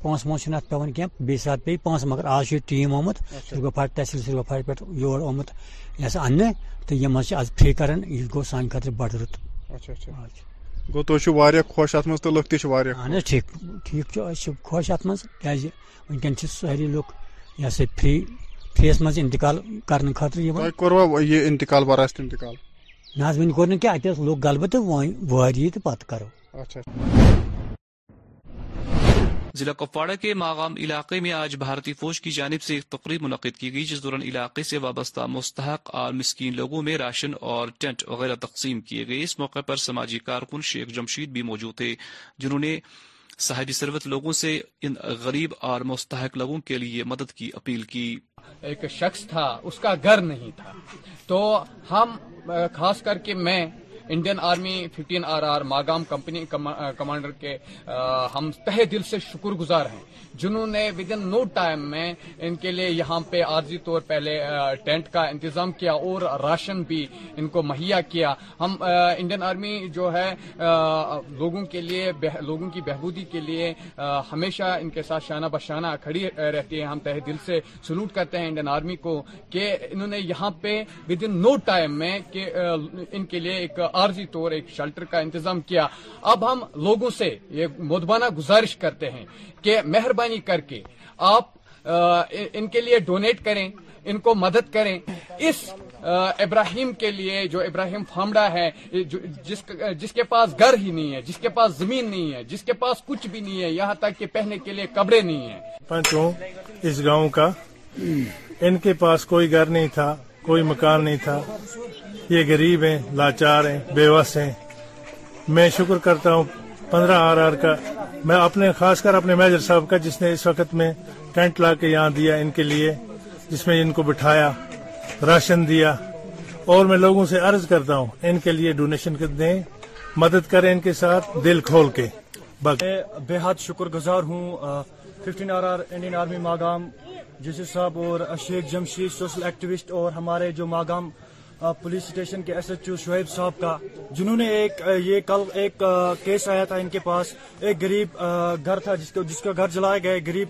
پونس وونس ات پہ کی بیس سات پی پونس مگر آج ٹیم آمت اچھا۔ سرگفار تحصیل سرگفار پہ یور آمت یہ سا ان تو یہ آج فری کر یہ گو سان خطر بڑ رت گو تھی خوش ات مز تو لک تک اہن ٹھیک ٹھیک خوش ات مز کیاز ونکین ساری لوگ یہ سا فری فیس انتقال کرو ضلع کپواڑہ کے ماغام علاقے میں آج بھارتی فوج کی جانب سے ایک تقریب منعقد کی گئی جس دوران علاقے سے وابستہ مستحق اور مسکین لوگوں میں راشن اور ٹینٹ وغیرہ تقسیم کیے گئے اس موقع پر سماجی کارکن شیخ جمشید بھی موجود تھے جنہوں نے صاحب سروت لوگوں سے ان غریب اور مستحق لوگوں کے لیے مدد کی اپیل کی ایک شخص تھا اس کا گھر نہیں تھا تو ہم خاص کر کے میں Indian army fifteen R R Magam company commander کے ہم تہ دل سے شکر گزار ہیں جنہوں نے ود ان نو ٹائم میں ان کے لیے یہاں پہ عارضی طور پہلے ٹینٹ کا انتظام کیا اور راشن بھی ان کو مہیا کیا ہم انڈین آرمی جو ہے لوگوں کے لیے لوگوں کی بہبودی کے لیے ہمیشہ ان کے ساتھ شانہ بشانہ کھڑی رہتی ہے ہم تہ دل سے سلوٹ کرتے ہیں انڈین آرمی کو کہ انہوں نے یہاں پہ ود ان نو ٹائم میں ان کے لیے ایک عارضی طور ایک شیلٹر کا انتظام کیا اب ہم لوگوں سے یہ مدبانہ گزارش کرتے ہیں کہ مہربانی کر کے آپ ان کے لیے ڈونیٹ کریں ان کو مدد کریں اس ابراہیم کے لیے جو ابراہیم فامڈا ہے جس کے پاس گھر ہی نہیں ہے جس کے پاس زمین نہیں ہے جس کے پاس کچھ بھی نہیں ہے یہاں تک کہ پہنے کے لیے کپڑے نہیں ہیں پنچوں اس گاؤں کا ان کے پاس کوئی گھر نہیں تھا کوئی مکان نہیں تھا یہ غریب ہیں لاچار ہیں بے وس ہیں میں شکر کرتا ہوں پندرہ آر آر کا میں اپنے خاص کر اپنے میجر صاحب کا جس نے اس وقت میں ٹینٹ لا کے یہاں دیا ان کے لیے جس میں ان کو بٹھایا راشن دیا اور میں لوگوں سے عرض کرتا ہوں ان کے لیے ڈونیشن دیں مدد کریں ان کے ساتھ دل کھول کے میں بے حد شکر گزار ہوں fifteen R R Indian army Magam جیسے صاحب اور اشیر جمشید سوشل ایکٹیوسٹ اور ہمارے جو ماگام پولیس اسٹیشن کے ایس ایچ او شعیب صاحب کا جنہوں نے ایک یہ کل ایک کیس آیا تھا ان کے پاس ایک گریب گھر تھا جس کو گھر جلایا گئے گریب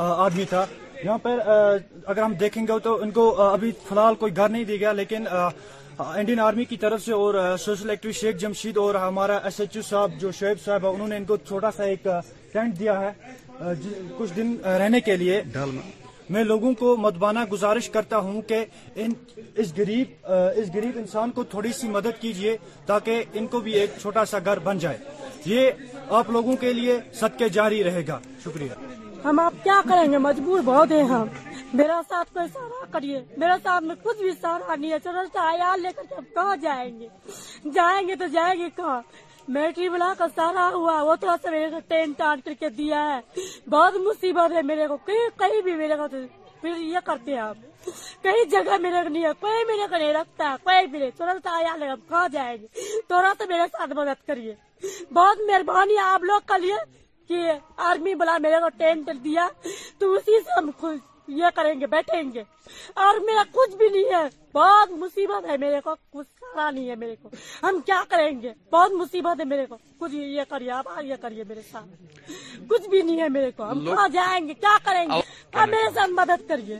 آدمی تھا یہاں پر اگر ہم دیکھیں گے تو ان کو ابھی فی الحال کوئی گھر نہیں دیا گیا لیکن انڈین آرمی کی طرف سے اور سوشل ایکٹری شیخ جمشید اور ہمارا ایس ایچ او صاحب جو شعیب صاحب ہے انہوں نے ان کو چھوٹا سا ایک ٹینٹ دیا ہے جی، کچھ دن رہنے کے لیے میں لوگوں کو مدبانہ گزارش کرتا ہوں کہ اس گریب انسان کو تھوڑی سی مدد کیجئے تاکہ ان کو بھی ایک چھوٹا سا گھر بن جائے یہ آپ لوگوں کے لیے صدقے جاری رہے گا شکریہ ہم آپ کیا کریں گے مجبور بہت ہیں ہم میرا ساتھ کوئی سہارا کریے میرا ساتھ میں کچھ بھی سہارا نہیں ہے چلو لے کر کہاں جائیں گے جائیں گے تو جائیں گے کہاں میٹری بلا کا سارا ہوا وہ تو اصل میرے کو ٹینٹ کر کے دیا ہے بہت مصیبت ہے میرے کو کہیں بھی میرے کو پھر یہ کرتے ہیں آپ کہیں جگہ میرے کو نہیں ہے کوئی میرے کو نہیں رکھتا ہے کوئی بھی نہیں آیا لگا کہاں جائے گی ساتھ مدد کریے بہت مہربانی آپ لوگ کا لیے کہ آرمی بلا میرے کو ٹینٹ دیا تو اسی سے ہم خوش یہ کریں گے بیٹھیں گے اور میرا کچھ بھی نہیں ہے بہت مصیبت ہے میرے کو کچھ سارا نہیں ہے میرے کو ہم کیا کریں گے بہت مصیبت ہے میرے کو کچھ یہ کریے آپ یہ کریے میرے ساتھ کچھ بھی نہیں ہے میرے کو ہم کہاں جائیں گے کیا کریں گے آپ میرے ساتھ مدد کریے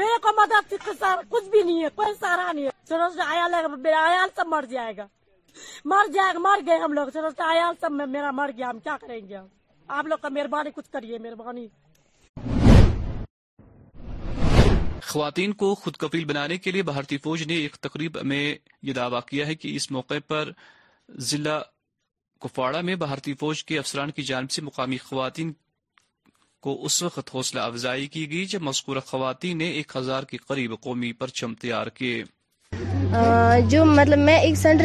میرے کو مدد کچھ بھی نہیں ہے کوئی سارا نہیں ہے سروس میرا آیال سب مر جائے گا مر جائے گا مر گئے ہم لوگ سروس آیال سب میرا مر گیا ہم کیا کریں گے آپ لوگ کا مہربانی کچھ کریے مہربانی خواتین کو خود کفیل بنانے کے لیے بھارتی فوج نے ایک تقریب میں یہ دعویٰ کیا ہے کہ اس موقع پر ضلع کپواڑہ میں بھارتی فوج کے افسران کی جانب سے مقامی خواتین کو اس وقت حوصلہ افزائی کی گئی جب مذکورہ خواتین نے ایک ہزار کے قریب قومی پرچم تیار کیے جو مطلب میں ایک سینٹر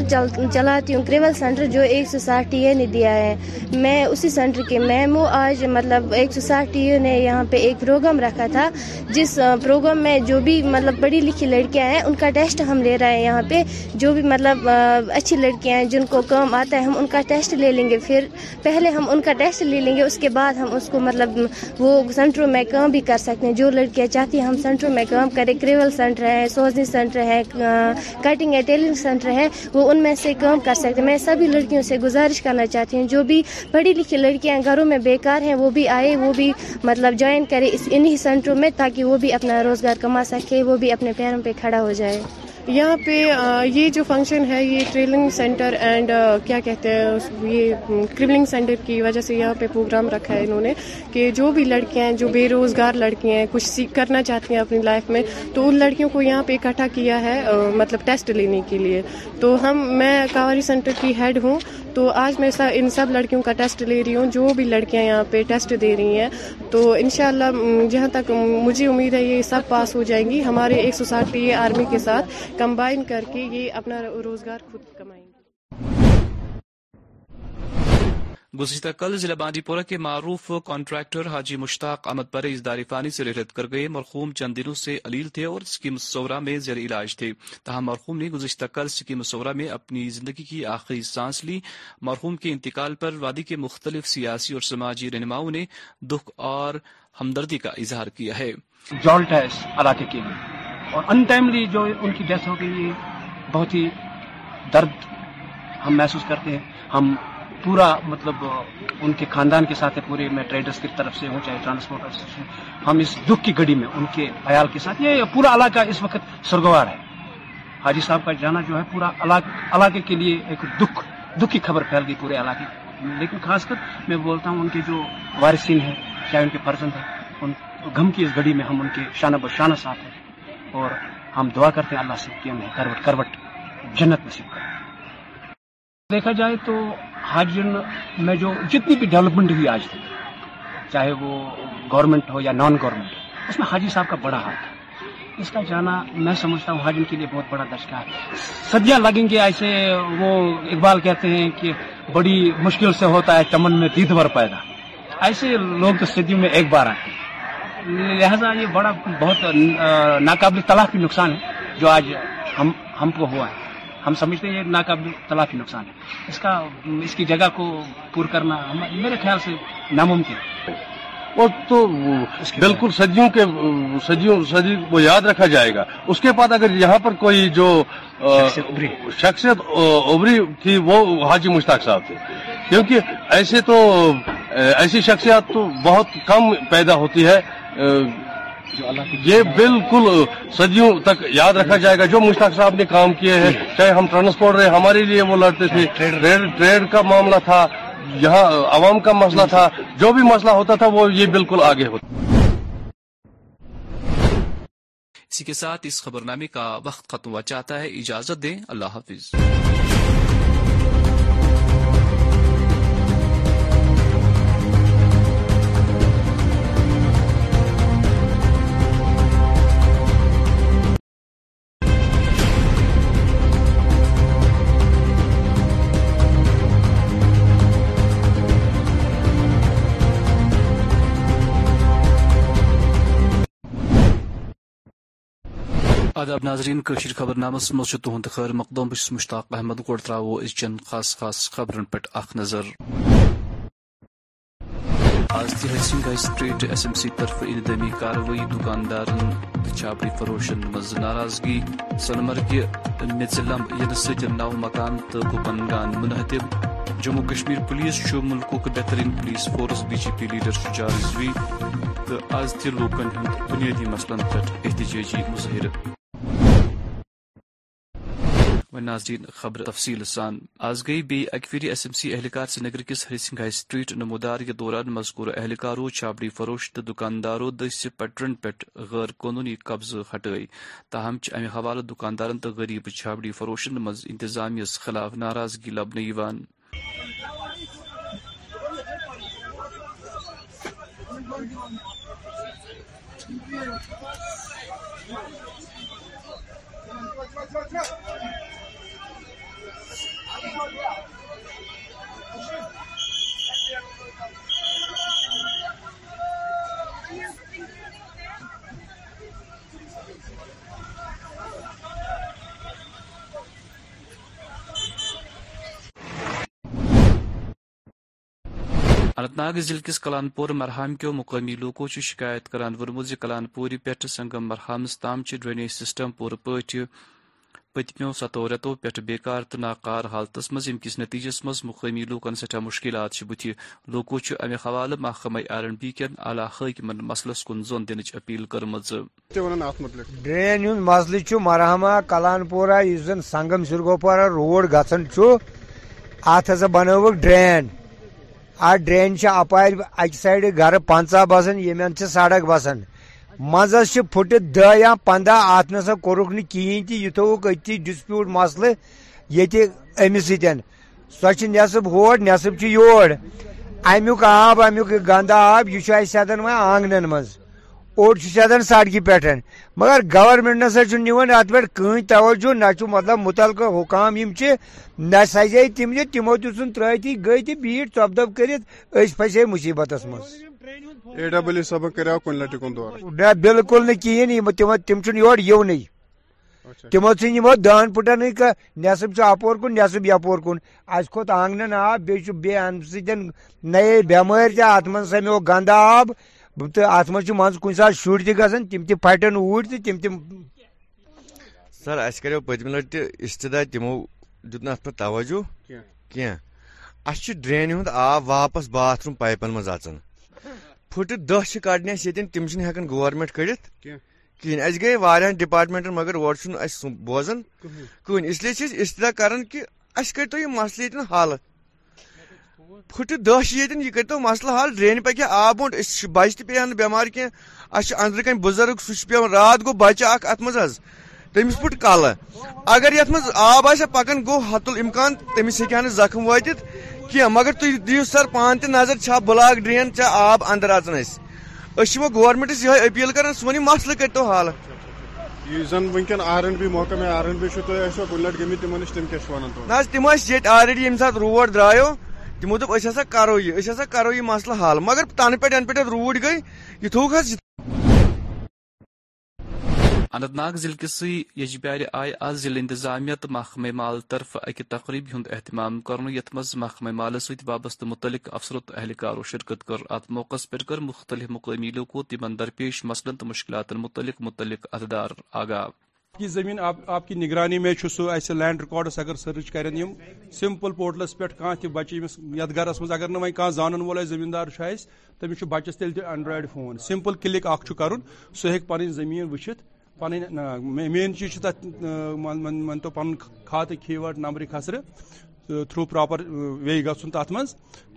چلاتی ہوں کریول سینٹر جو ایک سو ساٹھ اے اے نے دیا ہے میں اسی سینٹر کے میم ہوں آج مطلب ایک سو ساٹھ ٹی اے نے یہاں پہ ایک پروگرام رکھا تھا جس پروگرام میں جو بھی مطلب پڑھی لکھی لڑکیاں ہیں ان کا ٹیسٹ ہم لے رہے ہیں یہاں پہ جو بھی مطلب اچھی لڑکیاں ہیں جن کو کام آتا ہے ہم ان کا ٹیسٹ لے لیں گے پھر پہلے ہم ان کا ٹیسٹ لے لیں گے اس کے بعد ہم اس کو مطلب وہ سینٹروں میں کام بھی کر سکتے ہیں جو لڑکیاں چاہتی ہیں ہم سینٹروں میں کام کریں کریول سینٹر ہیں سوزنی سینٹر ہیں کٹنگ یا ٹیلنگ سینٹر ہے وہ ان میں سے کام کر سکتے میں سبھی لڑکیوں سے گزارش کرنا چاہتی ہوں جو بھی پڑھی لکھی لڑکیاں گھروں میں بیکار ہیں وہ بھی آئے وہ بھی مطلب جوائن کرے انہی سینٹروں میں تاکہ وہ بھی اپنا روزگار کما سکے وہ بھی اپنے پیروں پہ کھڑا ہو جائے یہاں پہ یہ جو فنکشن ہے یہ ٹریلنگ سینٹر اینڈ کیا کہتے ہیں یہ کرولنگ سینٹر کی وجہ سے یہاں پہ پروگرام رکھا ہے انہوں نے کہ جو بھی لڑکیاں ہیں جو بے روزگار لڑکیاں ہیں کچھ سیکھ کرنا چاہتی ہیں اپنی لائف میں تو ان لڑکیوں کو یہاں پہ اکٹھا کیا ہے مطلب ٹیسٹ لینے کے لیے تو ہم میں کاواری سینٹر کی ہیڈ ہوں تو آج میں ان سب لڑکیوں کا ٹیسٹ لے رہی ہوں جو بھی لڑکیاں یہاں پہ ٹیسٹ دے رہی ہیں تو انشاءاللہ جہاں تک مجھے امید ہے یہ سب پاس ہو جائیں گی ہمارے ایک سوسائٹی ہے آرمی کے ساتھ کمبائن کر کے یہ اپنا روزگار خود کمائیں گے گزشتہ کل ضلع بانڈی پورہ کے معروف کانٹریکٹر حاجی مشتاق احمد پرے اس داری فانی سے رحلت کر گئے مرخوم چند دنوں سے علیل تھے اور سکیم سورا میں زیر علاج تھے تاہم مرخوم نے گزشتہ کل سکیم سورا میں اپنی زندگی کی آخری سانس لی مرخوم کے انتقال پر وادی کے مختلف سیاسی اور سماجی رہنماؤں نے دکھ اور ہمدردی کا اظہار کیا ہے علاقے اور انٹائملی جو ان کی ڈیتھ ہو گئی یہ بہت ہی درد ہم محسوس کرتے ہیں ہم پورا مطلب ان کے خاندان کے ساتھ پورے میں ٹریڈرس کی طرف سے ہوں چاہے ٹرانسپورٹ ہم اس دکھ کی گھڑی میں ان کے خیال کے ساتھ یہ پورا علاقہ اس وقت سرگوار ہے حاجی صاحب کا جانا جو ہے پورا علاقے کے لیے ایک دکھ دکھ کی خبر پھیل گئی پورے علاقے لیکن خاص کر میں بولتا ہوں ان کے جو وارثین ہیں چاہے ان کے ہیں ان گھم کی اس گڑی میں ہم ان کے شانہ بشانہ ساتھ ہیں اور ہم دعا کرتے ہیں اللہ سے کہ ہمیں کروٹ کروٹ جنت نصیب کر دیکھا جائے تو حج میں جو جتنی بھی ڈیولپمنٹ ہوئی آج تک چاہے وہ گورنمنٹ ہو یا نان گورنمنٹ ہو اس میں حاجی صاحب کا بڑا ہاتھ ہے اس کا جانا میں سمجھتا ہوں حاجن کے لیے بہت بڑا دشکا ہے سدیاں لگیں گے ایسے وہ اقبال کہتے ہیں کہ بڑی مشکل سے ہوتا ہے چمن میں دید بھر پیدا ایسے لوگ تو صدیوں میں ایک بار آتے ہیں لہذا یہ بڑا بہت ناقابل طلاق نقصان ہے جو آج ہم کو ہوا ہے ہم سمجھتے ہیں یہ ناقابل طلاق نقصان ہے اس اس کا کی جگہ کو پور کرنا میرے خیال سے ناممکن وہ تو بالکل سجیوں کے سجی کو یاد رکھا جائے گا اس کے بعد اگر یہاں پر کوئی جو شخصیت ابری تھی وہ حاجی مشتاق صاحب تھے کیونکہ ایسے تو ایسی شخصیات تو بہت کم پیدا ہوتی ہے یہ بالکل صدیوں تک یاد رکھا جائے گا جو مشتاق صاحب نے کام کیے ہیں جی۔ چاہے ہم ٹرانسپورٹ رہے ہمارے لیے وہ لڑتے تھے ہاں، ٹریڈ کا معاملہ تھا یہاں عوام کا مسئلہ تھا جو بھی مسئلہ ہوتا تھا وہ یہ بالکل آگے ہوتا اسی کے ساتھ اس خبرنامے کا وقت ختم ہوا چاہتا ہے اجازت دیں اللہ حافظ آداب ناظرین کشیر خبر نامس مچھ تہد خیر مقدم بس مشتاق احمد گوڑ ترو از چین خاص خاص خبرن پہ اخ نظر آز ہسنگ high street S M C طرف اندمی کاروائی دکاندارن چھاپری فروشن مز ناراضگی سنمرگہ نیتلم ست نو مکان تو گپن گان منہدب جموں کشمیر پولیس ملک بہترین police force B J P leader Shuja Rizvi تو آز تہ لوکن ہند بنیادی مسلن پہ احتجاجی مظاہرہ ناظرین خبر تفصیل آج گئی بی اکویری ایس ایم سی اہلکار کس ہری سنگھ ہائی سٹریٹ نمودار کے دوران مذکور اہلکارو چھابڑی فروش تو دکاندارو دس پٹرن پہ غیر قانونی قبضہ ہٹائی تاہم امہ حوالہ دکاندارن تو غریب چھابڑی فروشن مز انتظامیس خلاف ناراضگی go. اننت ناگ ضلع کس کلان پور مرحام کیو مقامی لوکو سے شکایت کر وی کلان پوری پٹھ سنگم مرحامس تام ڈرینیج سسٹم پور پا پتمو ستو ریتو پہ بیکار تو ناکار حالتس مزہ کس نتیجس مز مقامی لوکن سٹھا مشکلات بتوش امک حوالہ محکمہ آر این بی کن اعلی ان مسلس کن زون دن اپیل کرم ڈرین ہند مرحمہ کلان اس زن سنگم سرگوپارہ روڈ گھن ات ہسا بنوک ڈرین ڈرین اپار اکہ سائڈ گھر پنتہ بسان یمن سڑک بسان مزاس پھٹ دہ یا پندہ ات نسا کورک نیین تھی یہ تک اتھی ڈسپیوٹ مسلہ یہ امس ستھ سو نصب ہور نصب یور امیک آب امیک گ آب یہ وی آنگن مز اوڑ سڑکہ پہ مگر گورمنٹ نسا ات پہ کہیں توجہ مطلب متعلقہ نہ نزیے تم نی تمو ترتی گئی تو بیٹ ٹپ دب كرت پھسے مصیبت مزے نہ بالكل کہین تم چھ یوری تمونی دہ پھٹن كہ نصب کن نصب یپور کن اس کھوت كو آنگن آب بیمہ سنگ نئے بم تہ ات من سمیو گندہ آب سر اہس کرو پتمہ لٹ اشتاع تمو دھت توجہ کی ڈرین ہند آب واپس باتھ روم پائپن مچان پٹ یتن تم کڑت کہین اس گئی وا ڈپارٹمنٹن مگر اوہ بوزان کہین اس لیے اشتدا كران کہ اس مسلے یتن حل پھٹ دہش یہ کرو مسلہ حل ڈرین پکہ آب بھون تہ بچہ بیمار کی اچھا اندر کن بزرگ سہ سوا رات گو بچہ اخ ات مز تمس پھٹ کل اگر یت مز آب پکان گو حت المکان تمس ہا زخم واطت کی مگر تھی دیو سر پان تہ نظر چھا بلاک ڈرین چھا آب اندر اچان گورمنٹس اپیل کر سو مسلہ کرو حل نا تمہیں آلریڈی یم سات روڈ درایو تمو دوٚپ أسۍ ہسا کرو یہِ أسۍ ہسا کرو یہِ مسلہٕ حل مگر تنہٕ پٮ۪ٹھ یَنہٕ پٮ۪ٹھ روٗد گٔے یہِ تھووُکھ حظ اننت ناگ ضلع کسی یجبارِ آیہِ آز ضلع انتظامیہ تہٕ محکمہ مال طرفہٕ اکہِ تقریٖب ہُنٛد اہتمام کرنہٕ یتھ منٛز محکمہ مالس سۭتۍ وابستہٕ متعلق افسرو تہٕ اہلکارو شرکت کٔر اتھ موقعس پٮ۪ٹھ کٔر مختلف مقٲمی لوٗکو تِمن درپیش مسلن تہٕ مشکلاتن متعلق متعلق عہدٕدار آگاہ یہ کی زمین آپ کی نگرانی میں سہی لینڈ ریکارڈس اگر سرچ کریں کران سمپل پورٹلس پہ کتیں یس گھر مجھے نا ویس زانن وول زمیندار بچس تیل تھی اینڈرائڈ فون سمپل کلک کرن ہیک سی زمین وچھت پن مین چیز تت تو پن خاتہ کٹ نمبر کسر تھرو پراپر وے گھنٹ تت من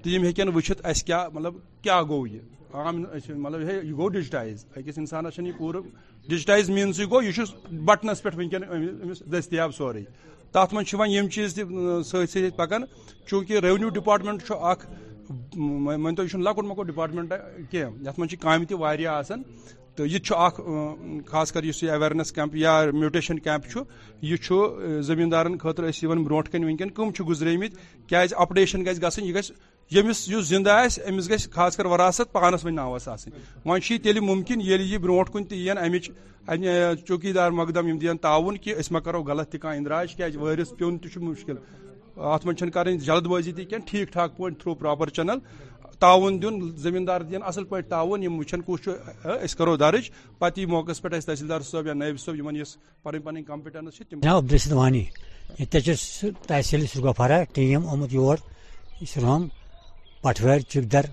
تو اس کیا مطلب کیا گو یہ عام مطلب یہ گو ڈائز اکس انسانس یہ پور ڈجٹائز مینس گوشت بٹنس ونک دستیاب سورے تر مجھ سے ویو چیز سکے پکان منٛز چھِ کامہِ تہِ مکٹ ڈپارٹمنٹ تہٕ یہِ تہِ چھُ یہ خاص کر اس اویرنیس کیمپ یا میوٹیشن کیمپ برونٛٹھ خطرے برو کن چھِ کم گزرے میز گژھِ گژھٕنۍ یہِ یہ یمس یس زندہ آس امس گھس خاص کر وراثت پانس ون ناوس آن ون تیل ممکن یل یہ بروٹ کن تہ ین امچ چوکی دار مقدم دین تعاون کہ اس ما کرو غلط تہ کان اندراج کیا ورس پیون تہ مشکل ات من کریں جلد بازی تہ کی ٹھیک ٹھاک پہ تھرو پراپر چینل تعاون دین زمیندار دین اصل پہ تعاون یم وچن کس اس کرو درج پتہ یہ موقع پہ تحصیلدار صاحب یا نائب صاحب یمن اس پن پن کمپٹنس تم عبدالرشید وانی تحصیل سرگفارہ ٹیم آمت یور اسلام پٹھویر چکدر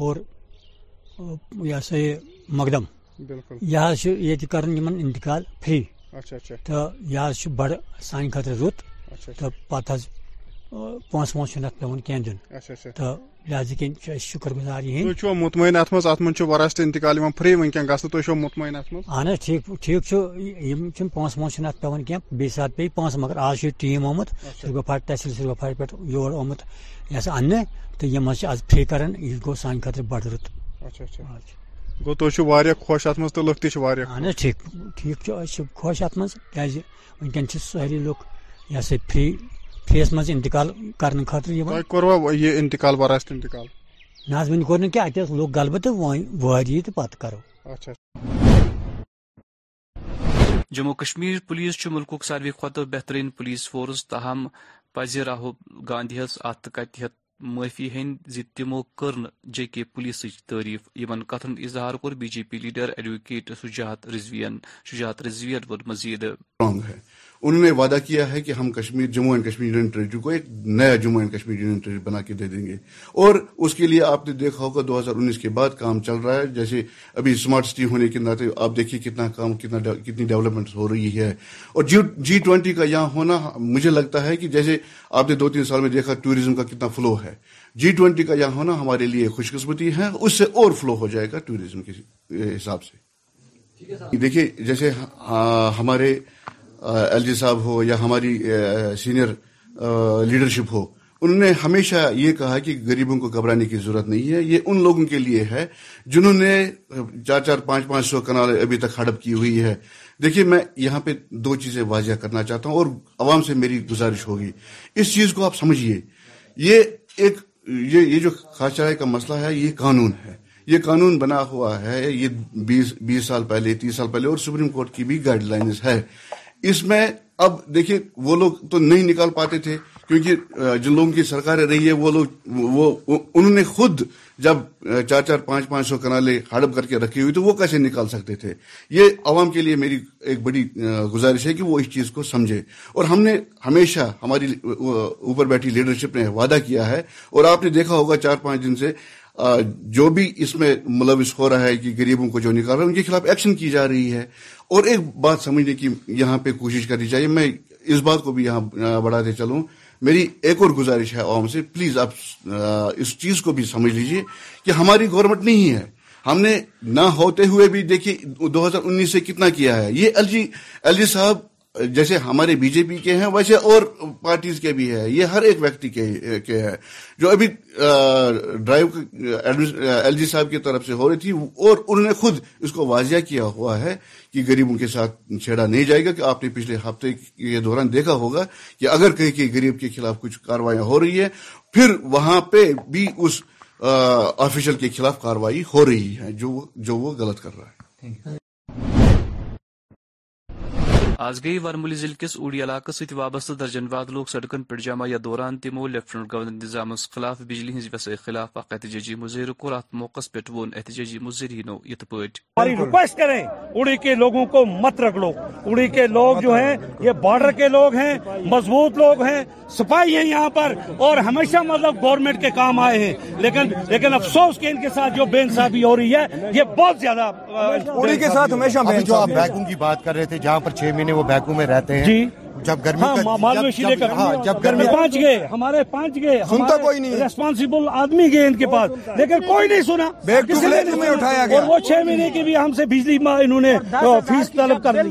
اور یہ سا یہ مقدم یہ کر انتقال فری اچھا، اچھا۔ تو یہ بڑ سانہ خطر رت اچھا، تو پتہ چھ ووسہ پیون کی دن تو لہٰذا کسی شکر گزار ہی اہن ٹھیک ٹھیک چھ ووسہ پیون کی بی سات پی پہ مگر آج ٹم آپ اچھا۔ سرگوفا تحصیل سرگوفا پہ یور آمت یہ سا اچھا، انہ اچھا۔ ہاں جی۔ تو آج فری کر یہ سان خطر بڑھ اہن ٹھیک ٹھیک خوش اتم کی لک یہ سا فری فیس انتقال نہ کرو اچھا۔ جموں کشمیر پولیس ملک ساروی بہترین پولیس فورس تاہم پہ راہل گاندھی گاندھیس اتحافی ہند کٔر کر جے کے پولیس تعریف ان کتھن اظہار کور B J P leader advocate Sajad Sajad ووٚن مزید انہوں نے وعدہ کیا ہے کہ ہم Kashmir Kashmir Jammu and union territory کو ایک نیا Jammu and Kashmir union territory بنا کے دے دیں گے اور اس کے لیے آپ نے دیکھا ہوگا دو ہزار انیس کے بعد کام چل رہا ہے جیسے ابھی اسمارٹ سٹی ہونے کے ناطے آپ دیکھیے کتنا کتنا کام کتنی ڈیولپمنٹ ہو رہی ہے اور جی ٹوینٹی کا یہاں ہونا مجھے لگتا ہے کہ جیسے آپ نے دو تین سال میں دیکھا ٹوریزم کا کتنا فلو ہے جی ٹوینٹی کا یہاں ہونا ہمارے لیے خوش قسمتی ہے اس سے اور فلو ہو جائے گا ٹوریزم کے حساب سے دیکھیے جیسے ہاں، ہمارے ایل جی صاحب ہو یا ہماری سینئر لیڈرشپ ہو انہوں نے ہمیشہ یہ کہا کہ غریبوں کو گھبرانے کی ضرورت نہیں ہے یہ ان لوگوں کے لیے ہے جنہوں نے چار چار پانچ پانچ سو کنال ابھی تک ہڑپ کی ہوئی ہے دیکھیے میں یہاں پہ دو چیزیں واضح کرنا چاہتا ہوں اور عوام سے میری گزارش ہوگی اس چیز کو آپ سمجھیے یہ ایک یہ جو خاص کا مسئلہ ہے یہ قانون ہے یہ قانون بنا ہوا ہے یہ بیس سال پہلے تیس سال پہلے اور سپریم کورٹ کی بھی گائیڈ لائنز ہے اس میں اب دیکھیے وہ لوگ تو نہیں نکال پاتے تھے کیونکہ جن لوگوں کی سرکار رہی ہے وہ لوگ وہ انہوں نے خود جب چار چار پانچ پانچ سو کنالے ہڑپ کر کے رکھی ہوئی تو وہ کیسے نکال سکتے تھے یہ عوام کے لیے میری ایک بڑی گزارش ہے کہ وہ اس چیز کو سمجھے اور ہم نے ہمیشہ ہماری اوپر بیٹھی لیڈرشپ نے وعدہ کیا ہے اور آپ نے دیکھا ہوگا چار پانچ دن سے جو بھی اس میں ملوث ہو رہا ہے کہ غریبوں کو جو نکال رہا ہے ان کے خلاف ایکشن کی جا رہی ہے اور ایک بات سمجھنے کی یہاں پہ کوشش کرنی چاہیے میں اس بات کو بھی یہاں بڑھاتے چلوں میری ایک اور گزارش ہے عوام سے پلیز آپ اس چیز کو بھی سمجھ لیجئے کہ ہماری گورنمنٹ نہیں ہے ہم نے نہ ہوتے ہوئے بھی دیکھیے دو ہزار انیس سے کتنا کیا ہے یہ ایل ایل جی جی صاحب جیسے ہمارے بی جے پی کے ہیں ویسے اور پارٹیز کے بھی ہے یہ ہر ایک ویکتی کے ہے جو ابھی ڈرائیو ایل جی صاحب کی طرف سے ہو رہی تھی اور انہوں نے خود اس کو واضح کیا ہوا ہے کہ غریبوں کے ساتھ چھیڑا نہیں جائے گا کہ آپ نے پچھلے ہفتے کے دوران دیکھا ہوگا کہ اگر کہیں کہ گریب کے خلاف کچھ کاروائیاں ہو رہی ہے پھر وہاں پہ بھی اس آفیشل کے خلاف کاروائی ہو رہی ہے جو وہ غلط کر رہا ہے آج گئی وارمولی ضلع کس اوڑی علاقہ ست وابستہ درجن واد لوگ سڑکن پہ جمع یا دوران تمو لیفٹنٹ گورنر نظام خلاف بجلی ہز ویسے خلاف احتجاجی مزیر پہ وون احتجاجی کریں اڑی کے لوگوں کو مت رکھ لو اڑی کے لوگ جو ہیں یہ بارڈر کے لوگ ہیں مضبوط لوگ ہیں سپاہی ہیں یہاں پر اور ہمیشہ مطلب گورنمنٹ کے کام آئے ہیں لیکن لیکن افسوس کہ ان کے ساتھ جو بے انصافی ہو رہی ہے یہ بہت زیادہ کے ساتھ ہمیشہ جو آپ کی بات کر رہے تھے جہاں پر چھ مہینے وہ بیکو میں رہتے ہیں جی جب گرمی ہاں، میں لے کر ہاں، جب گرمی پانچ پہنچ گئے ہمارے پانچ گئے سنتا کوئی نہیں ریسپانسیبل آدمی گئے ان کے پاس لیکن کوئی نہیں سنا اٹھایا گیا وہ چھ مہینے کی بھی ہم سے بجلی فیس طلب کر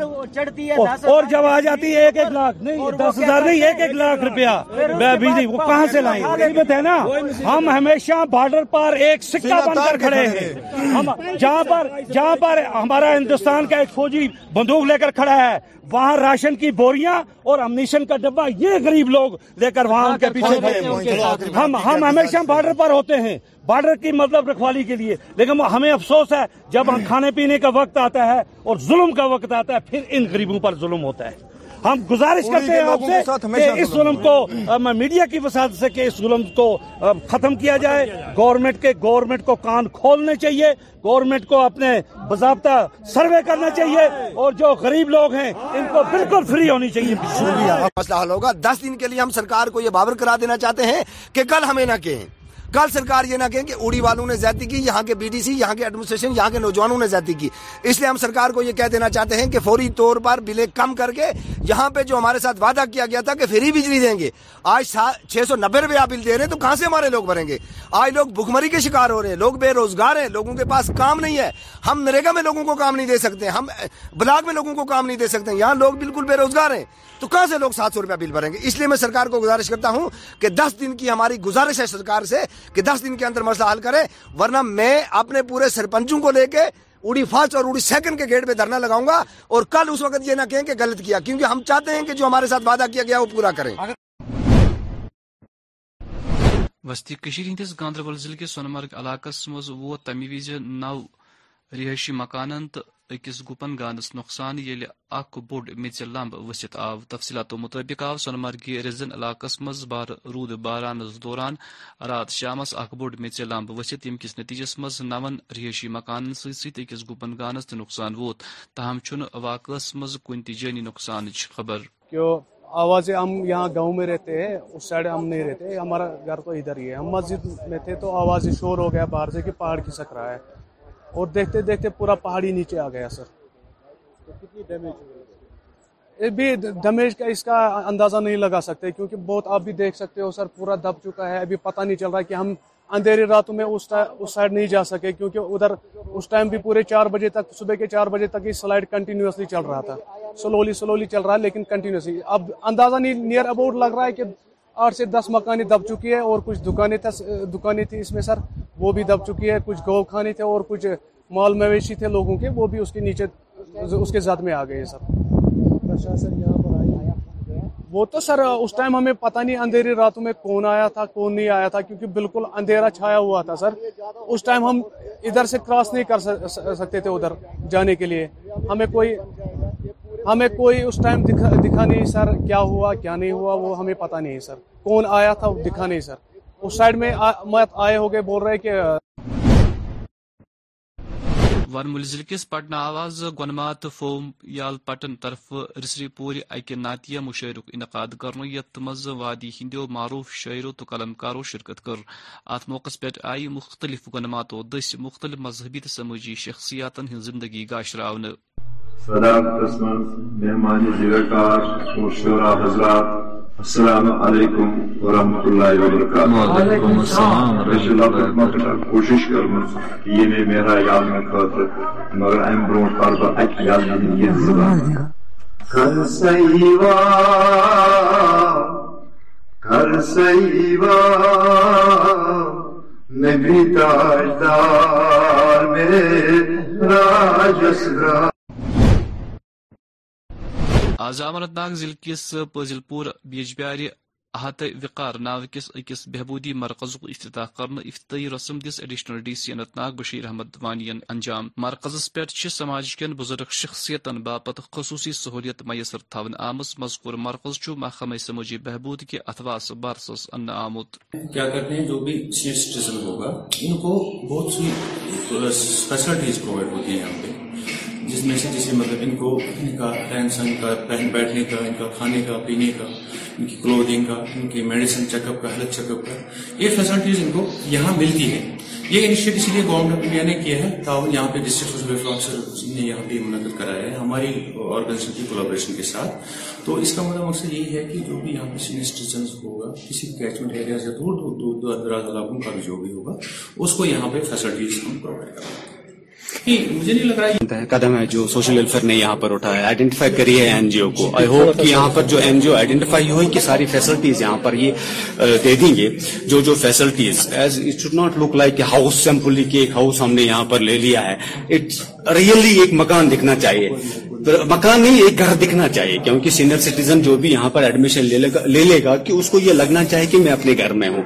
لی اور جب آ جاتی ہے ایک ایک لاکھ نہیں دس ہزار نہیں ایک ایک لاکھ روپیہ بجلی وہ کہاں سے لائیں ہے نا ہم ہمیشہ بارڈر پر ایک سکہ بن کر کھڑے ہیں جہاں پر جہاں پر ہمارا ہندوستان کا ایک فوجی بندوق لے کر کھڑا ہے وہاں راشن کی بوریاں اور امنیشن کا ڈبہ یہ غریب لوگ لے کر وہاں ان کے پیچھے ہم ہمیشہ بارڈر پر ہوتے ہیں بارڈر کی مطلب رکھوالی کے لیے لیکن ہمیں افسوس ہے جب ہم کھانے پینے کا وقت آتا ہے اور ظلم کا وقت آتا ہے پھر ان غریبوں پر ظلم ہوتا ہے ہم گزارش کرتے ہیں آپ سے کہ اس ظلم کو میڈیا کی فساد سے کہ اس ظلم کو ختم کیا جائے گورنمنٹ کے گورنمنٹ کو کان کھولنے چاہیے گورنمنٹ کو اپنے باضابطہ سروے کرنا چاہیے اور جو غریب لوگ ہیں ان کو بالکل فری ہونی چاہیے مسئلہ حل ہوگا دس دن کے لیے ہم سرکار کو یہ بابر کرا دینا چاہتے ہیں کہ کل ہمیں نہ کہیں کل سرکار یہ نہ کہیں کہ اوڑی والوں نے زیادتی کی یہاں کے بی ڈی سی یہاں کے ایڈمنسٹریشن یہاں کے نوجوانوں نے زیادتی کی اس لیے ہم سرکار کو یہ کہہ دینا چاہتے ہیں کہ فوری طور پر بلیں کم کر کے یہاں پہ جو ہمارے ساتھ وعدہ کیا گیا تھا کہ فری بجلی دیں گے آج چھ سو نبے روپیہ بل دے رہے ہیں تو کہاں سے ہمارے لوگ بھریں گے آج لوگ بھکمری کے شکار ہو رہے ہیں لوگ بے روزگار ہیں لوگوں کے پاس کام نہیں ہے ہم نریگا میں لوگوں کو کام نہیں دے سکتے ہم بلاک میں لوگوں کو کام نہیں دے سکتے یہاں لوگ بالکل بے روزگار ہیں تو کہاں سے لوگ سات سو روپیہ بل بھریں گے اس لیے میں سرکار کو گزارش کرتا ہوں کہ دس دن کی ہماری گزارش ہے سرکار سے کہ دس دن کے اندر مسئلہ حل کریں ورنہ میں اپنے پورے سرپنچوں کو لے کے اور سیکنڈ کے گیٹ پہ دھرنا لگاؤں گا اور کل اس وقت یہ نہ کہیں کہ غلط کیا کیونکہ ہم چاہتے ہیں کہ جو ہمارے ساتھ وعدہ کیا گیا وہ پورا کریں وسطی کشیر گاندربل ضلع کے سونمرگ علاقہ میں وہ وز نو رہائشی تو أکس گپن گانس نقصان یل اک بوڑ میچ لمب وسط آو تفصیلاتو مطابق آو سونمرگی رزن علاقس مز بار رود بارانس دوران رات شامس اک بوڑ میچ لمب وسط یم کس نتیجس مز نون رہائشی مکان ست أکس گپن گانس تہ نقصان ووت تاہم چھ واقعس مز کن تہ جٲنی نقصان خبر آوازیں ہم یہاں گاؤں میں رہتے ہیں اس سائڈ ہم نہیں رہتے ہمارا گھر تو ادھر ہی ہے ہم مسجد میں تھے تو آواز شور ہو گیا باہر سے کہ پہاڑ کھسک رہا ہے اور دیکھتے دیکھتے پورا پہاڑی نیچے آ گیا سر ڈیمیج کا اس کا اندازہ نہیں لگا سکتے کیونکہ بہت آپ بھی دیکھ سکتے ہو سر پورا دب چکا ہے ابھی پتہ نہیں چل رہا کہ ہم اندھیری راتوں میں اس سائڈ نہیں جا سکے کیونکہ ادھر اس ٹائم بھی پورے چار بجے تک صبح کے چار بجے تک یہ سلائڈ کنٹینیوسلی چل رہا تھا سلولی سلولی چل رہا لیکن کنٹینیوسلی اب اندازہ نہیں نیئر اباؤٹ لگ رہا ہے کہ آٹھ سے دس مکانیں دب چکی ہے اور کچھ اس میں سر وہ بھی دب چکی ہے کچھ گو کھانے تھے اور کچھ مال مویشی تھے لوگوں کے وہ بھی اس کے نیچے اس کے ذات میں آ گئے سر یہاں پر وہ تو سر اس ٹائم ہمیں پتہ نہیں اندھیری راتوں میں کون آیا تھا کون نہیں آیا تھا کیونکہ بالکل اندھیرا چھایا ہوا تھا سر اس ٹائم ہم ادھر سے کراس نہیں کر سکتے تھے ادھر جانے کے لیے ہمیں کوئی ہمیں کوئی اس ٹائم دکھا, دکھا نہیں سر کیا ہوا کیا نہیں ہوا وہ ہمیں پتہ نہیں سر کون آیا تھا وہ دکھا نہیں سر اس سائڈ میں آ, آئے ہو گئے بول رہے کہ ورمول ضلع کس پٹنہ آواز گنمات فوم یال پٹن طرف رسری پوری اکہ ناتیہ مشاعرک انعقاد کرنے کرت مز وادی ہندو معروف شاعروں تو قلمکارو شرکت کر ات موقع پہ آئی مختلف گنماتو دس مختلف مذہبی تو سماجی شخصیات ہن زندگی گاشرا صداق قسمت مہمان زیرکار اور شعرا حضرات السلام علیکم ورحمۃ اللہ وبرکاتہ کوشش کرنا کہ یہ نہیں میرا یاد میں کہتا مگر ایم برو پر بہ اک یاد یہ نہیں کر سیوا کر سیوا نبی تاجدار میں راج اسگرہ امنت ناگ ضلع کس پزل پور بیجبیار احت وقار نا کس اکس بہبودی مرکز افتتاح کرنے افتتاحی رسم دس additional D C Anantnag Bashir Ahmad Wani انجام مرکزس پہ سماج کن بزرگ شخصیتن باپت خصوصی سہولیت میسر تھونے آمت مذکور مرکز چھ محکمہ سماجی بہبود کے اتواس ان آمت کیا ہیں برسس پہ جس میں سے جسے مطلب ان کو ان کا رہن سہن کا بیٹھنے کا ان کا کھانے کا پینے کا ان کی کلودنگ کا ان کی میڈیسن چیک اپ کا ہیلتھ چیک اپ کا یہ فیسلٹیز ان کو یہاں ملتی ہے یہ انیشیٹ اس لیے گورنمنٹ آف انڈیا نے کیا ہے تاہم یہاں پہ ڈسٹرکٹ سوشل نے یہاں پہ منعقد کرایا ہے ہماری آرگنائزیشن کی کولابریشن کے ساتھ تو اس کا مطلب مقصد یہی ہے کہ جو بھی یہاں پہ سینئر ہوگا کسی بھی کیچمنٹ ایریا سے دور دور دور دراز علاقوں کا بھی جو بھی ہوگا اس کو یہاں پہ فیسلٹیز ہم پرووائڈ مجھے قدم ہے جو سوشل ویلفیئر نے یہاں پر اٹھایا آئیڈینٹیفائی کری ہے این جی او کو آئی ہوپ کہ یہاں پر جو این جی او آئیڈینٹیفائی ہوئی کہ ساری فیسلٹیز یہاں پر یہ دے دیں گے جو جو facilities as it should not look like house simply کے ایک ہاؤس ہم نے یہاں پر لے لیا ہے اٹ ریئلی ایک مکان دکھنا چاہیے مکان نہیں ایک گھر دکھنا چاہیے کیونکہ سینئر سٹیزن جو بھی یہاں پر ایڈمیشن لے لے گا کہ اس کو یہ لگنا چاہیے کہ میں اپنے گھر میں ہوں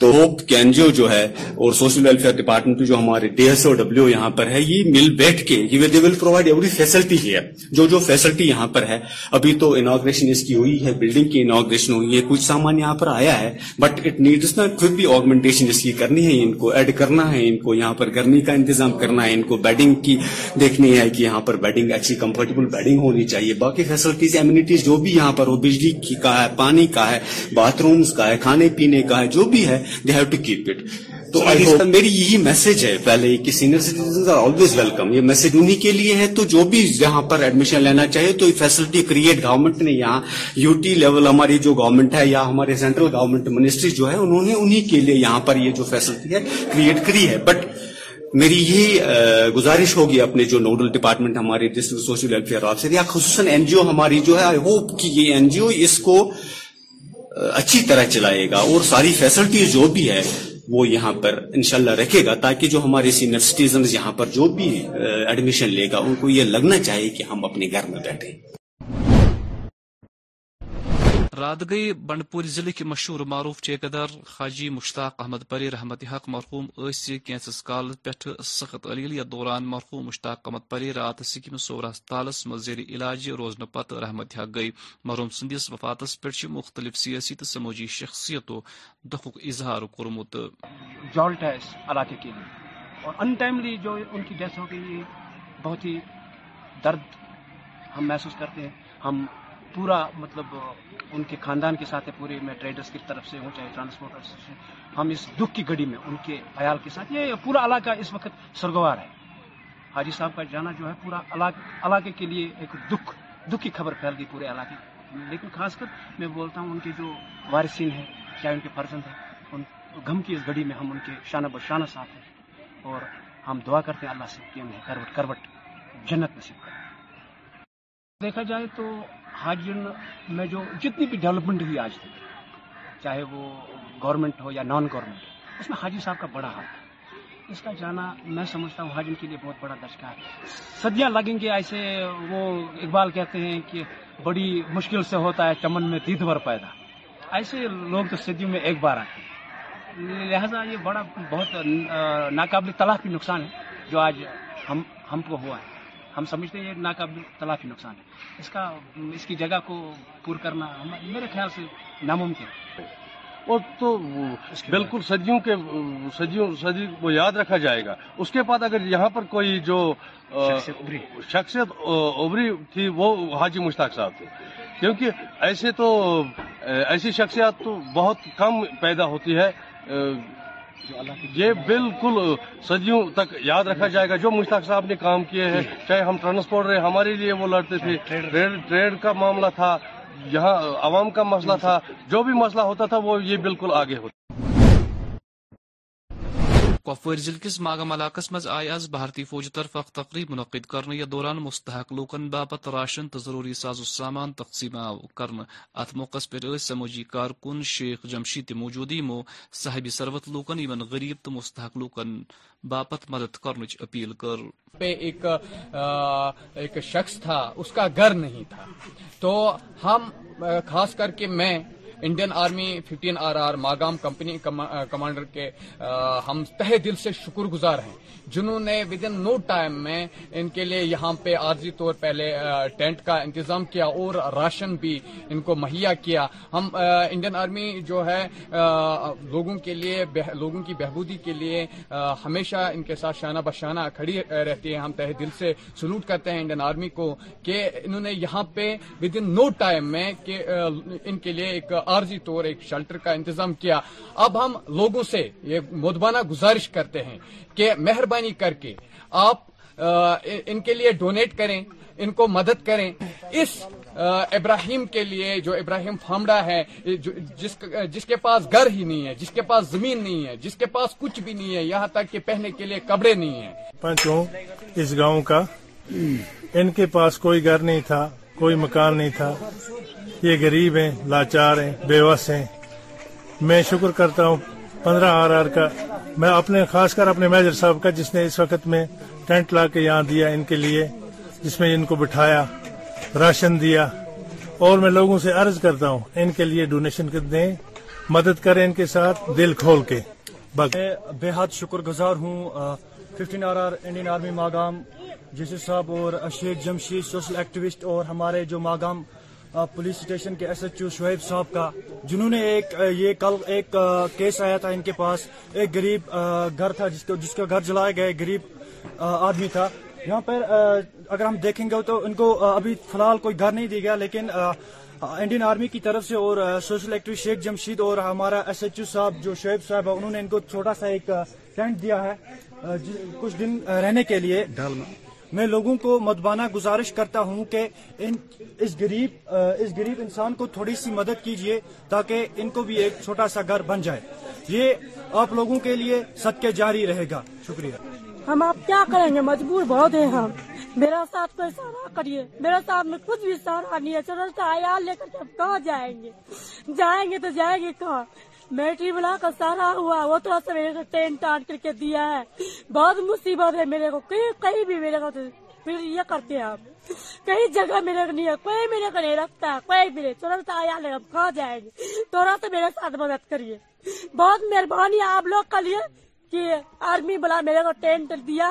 تو ہوپ کینجیو جو ہے اور سوشل ویلفیئر ڈپارٹمنٹ جو ہمارے ڈی ایس او ڈبلو یہاں پر ہے یہ مل بیٹھ کے ول پرووائڈ ایوری فیسلٹی ہے جو جو فیسلٹی یہاں پر ہے ابھی تو انوگریشن اس کی ہوئی ہے بلڈنگ کی انوگریشن ہوئی ہے کچھ سامان یہاں پر آیا ہے بٹ اٹ نیڈس نا خود بھی آگمنٹیشن اس کی کرنی ہے ان کو ایڈ کرنا ہے ان کو یہاں پر گرمی کا انتظام کرنا ہے ان کو بیڈنگ کی دیکھنی ہے کہ یہاں پر بیڈنگ اچھی کمفرٹیبل بیڈنگ ہونی چاہیے باقی فیسلٹیز امیونٹی جو بھی یہاں پر ہو بجلی کا ہے پانی کا ہے باتھ رومس کا ہے کھانے پینے کا ہے جو بھی ہے they have to keep it تو میری یہی میسج ہے پہلے کہ سینئر آر آلویز ویلکم یہ میسج کے لیے ہے تو جو بھی یہاں پر ایڈمیشن لینا چاہے تو فیسلٹی کریٹ گورنمنٹ نے یہاں یو ٹی لیول ہماری جو گورنمنٹ ہے یا ہمارے سینٹرل گورنمنٹ منسٹری جو ہے انہوں نے انہی کے لیے یہاں پر یہ جو فیسلٹی ہے کریٹ کری ہے بٹ میری یہی گزارش ہوگی اپنے جو نوڈل ڈپارٹمنٹ ہمارے سوشل ویلفیئر آفسر یا خصوصاً این جی او ہماری جو ہے آئی ہوپ کہ یہ این جی او اس کو اچھی طرح چلائے گا اور ساری فیسلٹیز جو بھی ہے وہ یہاں پر انشاءاللہ رکھے گا تاکہ جو ہمارے سینئر سٹیزنز یہاں پر جو بھی ایڈمیشن لے گا ان کو یہ لگنا چاہیے کہ ہم اپنے گھر میں بیٹھے رات گئی بنڈپور ضلع کے مشہور معروف چیک دار خاجی مشتاق احمد پری رحمت حق مرحوم اس کی کال پہ سخت علیل یا دوران مرحوم مشتاق احمد پری رات سکم صور ہسپتالس مز علاج روزن پتہ رحمت حق گئی محروم سندس وفاتس پہ مختلف سیاسی تو سماجی شخصیتوں دکھ اظہار کورمت ہم ہم محسوس کرتے ہیں پورا مطلب ان کے خاندان کے ساتھ پورے میں ٹریڈرس کی طرف سے ہوں چاہے ٹرانسپورٹر ہم اس دکھ کی گھڑی میں ان کے خیال کے ساتھ یہ پورا علاقہ اس وقت سرگوار ہے حاجی صاحب کا جانا جو ہے پورا علاقے کے لیے ایک دکھ دکھ کی خبر پھیل گئی پورے علاقے لیکن خاص کر میں بولتا ہوں ان کے جو وارثین ہیں چاہے ان کے فرزند ہیں ان غم کی اس گھڑی میں ہم ان کے شانہ بشانہ شانہ ساتھ ہیں اور ہم دعا کرتے ہیں اللہ سے کہ انہیں کروٹ کروٹ جنت نصیب کریں دیکھا جائے تو حاجن میں جو جتنی بھی ڈیولپمنٹ ہوئی آج تک چاہے وہ گورنمنٹ ہو یا نان گورنمنٹ ہو اس میں حاجی صاحب کا بڑا ہاتھ ہے اس کا جانا میں سمجھتا ہوں حاجن کے لیے بہت بڑا دچکار ہے صدیاں لگیں گے ایسے وہ اقبال کہتے ہیں کہ بڑی مشکل سے ہوتا ہے چمن میں دیدور بھر پیدا ایسے لوگ تو صدیوں میں ایک بار آتے ہیں لہٰذا یہ بڑا بہت ناقابل طلاق بھی نقصان ہے جو آج ہم ہم کو ہوا ہے ہم سمجھتے ہیں یہ ناقابل تلافی نقصان ہے اس کا اس کی جگہ کو پور کرنا میرے خیال سے ناممکن اور تو بالکل صدیوں کے صدیوں صدی وہ یاد رکھا جائے گا اس کے بعد اگر یہاں پر کوئی جو شخصیت ابری تھی وہ حاجی مشتاق صاحب تھے کیونکہ ایسے تو ایسی شخصیات تو بہت کم پیدا ہوتی ہے یہ جی بالکل صدیوں تک یاد رکھا جائے گا جو مشتاق صاحب نے کام کیے ہیں جی۔ چاہے ہم ٹرانسپورٹ رہے ہمارے لیے وہ لڑتے تھے ٹریڈ کا معاملہ تھا یہاں عوام کا مسئلہ جی۔ تھا جو بھی مسئلہ ہوتا تھا وہ یہ بالکل آگے ہوتا کپوار ضلع کس ماگم علاقہ مز آئی آج بھارتی فوج طرف اخ تقریب منعقد کرنے یا دوران مستحق لوکن باپت راشن تو ضروری ساز و سامان تقسیم آو ات موقع پہ سموجی کارکن شیخ جمشی مو صاحب ثروت لوکن غریب تو مستحق لوکن باپت مدد کرنچ اپیل کر پہ ایک, شخص تھا اس کا گھر نہیں تھا تو ہم خاص کر کے میں Indian Army fifteen R R Magam company commander کے ہم تہ دل سے شکر گزار ہیں جنہوں نے ان کے لیے یہاں پہ عارضی طور پہلے ٹینٹ کا انتظام کیا اور راشن بھی ان کو مہیا کیا ہم انڈین آرمی جو ہے لوگوں کے لیے لوگوں کی بہبودی کے لیے ہمیشہ ان کے ساتھ شانہ بشانہ کھڑی رہتی ہے ہم تہ دل سے سلوٹ کرتے ہیں انڈین آرمی کو کہ انہوں نے یہاں پہ ود ان نو ٹائم میں ان کے لیے ایک عارضی طور ایک شیلٹر کا انتظام کیا اب ہم لوگوں سے یہ مدبانہ گزارش کرتے ہیں کہ مہربانی کر کے آپ ان کے لیے ڈونیٹ کریں ان کو مدد کریں اس ابراہیم کے لیے جو ابراہیم فامڈا ہے جس کے پاس گھر ہی نہیں ہے جس کے پاس زمین نہیں ہے جس کے پاس کچھ بھی نہیں ہے یہاں تک کہ پہنے کے لیے کپڑے نہیں ہیں پانچوں اس گاؤں کا ان کے پاس کوئی گھر نہیں تھا کوئی مکان نہیں تھا یہ غریب ہیں لاچار ہیں بے وس ہیں میں شکر کرتا ہوں پندرہ آر آر کا میں اپنے خاص کر اپنے میجر صاحب کا جس نے اس وقت میں ٹینٹ لا کے یہاں دیا ان کے لیے جس میں ان کو بٹھایا راشن دیا اور میں لوگوں سے عرض کرتا ہوں ان کے لیے ڈونیشن دیں مدد کریں ان کے ساتھ دل کھول کے میں بے حد شکر گزار ہوں fifteen R R Indian army Magam جیسے صاحب اور جمشید سوشل اور ہمارے جو ماگام پولیس اسٹیشن کے ایس ایچ او شعیب صاحب کا جنہوں نے ایک یہ کل ایک کیس آیا تھا ان کے پاس ایک گریب گھر تھا جس کو گھر جلائے گئے گریب آدمی تھا یہاں پر اگر ہم دیکھیں گے تو ان کو ابھی فی الحال کوئی گھر نہیں دی گیا لیکن انڈین آرمی کی طرف سے اور سوشل ایکٹیوی شیخ جمشید اور ہمارا ایس ایچ او صاحب جو شعیب صاحب ہے انہوں نے ان کو چھوٹا سا ایک ٹینٹ دیا ہے کچھ دن رہنے کے لیے میں لوگوں کو مدبانہ گزارش کرتا ہوں کہ اس گریب انسان کو تھوڑی سی مدد کیجئے تاکہ ان کو بھی ایک چھوٹا سا گھر بن جائے یہ آپ لوگوں کے لیے سب کے جاری رہے گا شکریہ ہم آپ کیا کریں گے مجبور بہت ہیں ہم میرا ساتھ کوئی سہارا کریے میرا ساتھ میں کچھ بھی سہارا نہیں ہے چلو لے کر کہاں جائیں گے جائیں گے تو جائیں گے کہاں میٹری بلا کا سارا ہوا وہ تو سا میرے کو ٹینٹ آن کر کے دیا ہے بہت مصیبت ہے میرے کو کہیں کہیں بھی میرے کو پھر یہ کرتے ہیں آپ کہیں جگہ میرے کو نہیں ہے کوئی میرے کو نہیں رکھتا ہے کوئی بھی جائیں گے تھوڑا سا میرے ساتھ مدد کریے بہت مہربانی آپ لوگ کا لیے کہ آرمی بلا میرے کو ٹینٹ دیا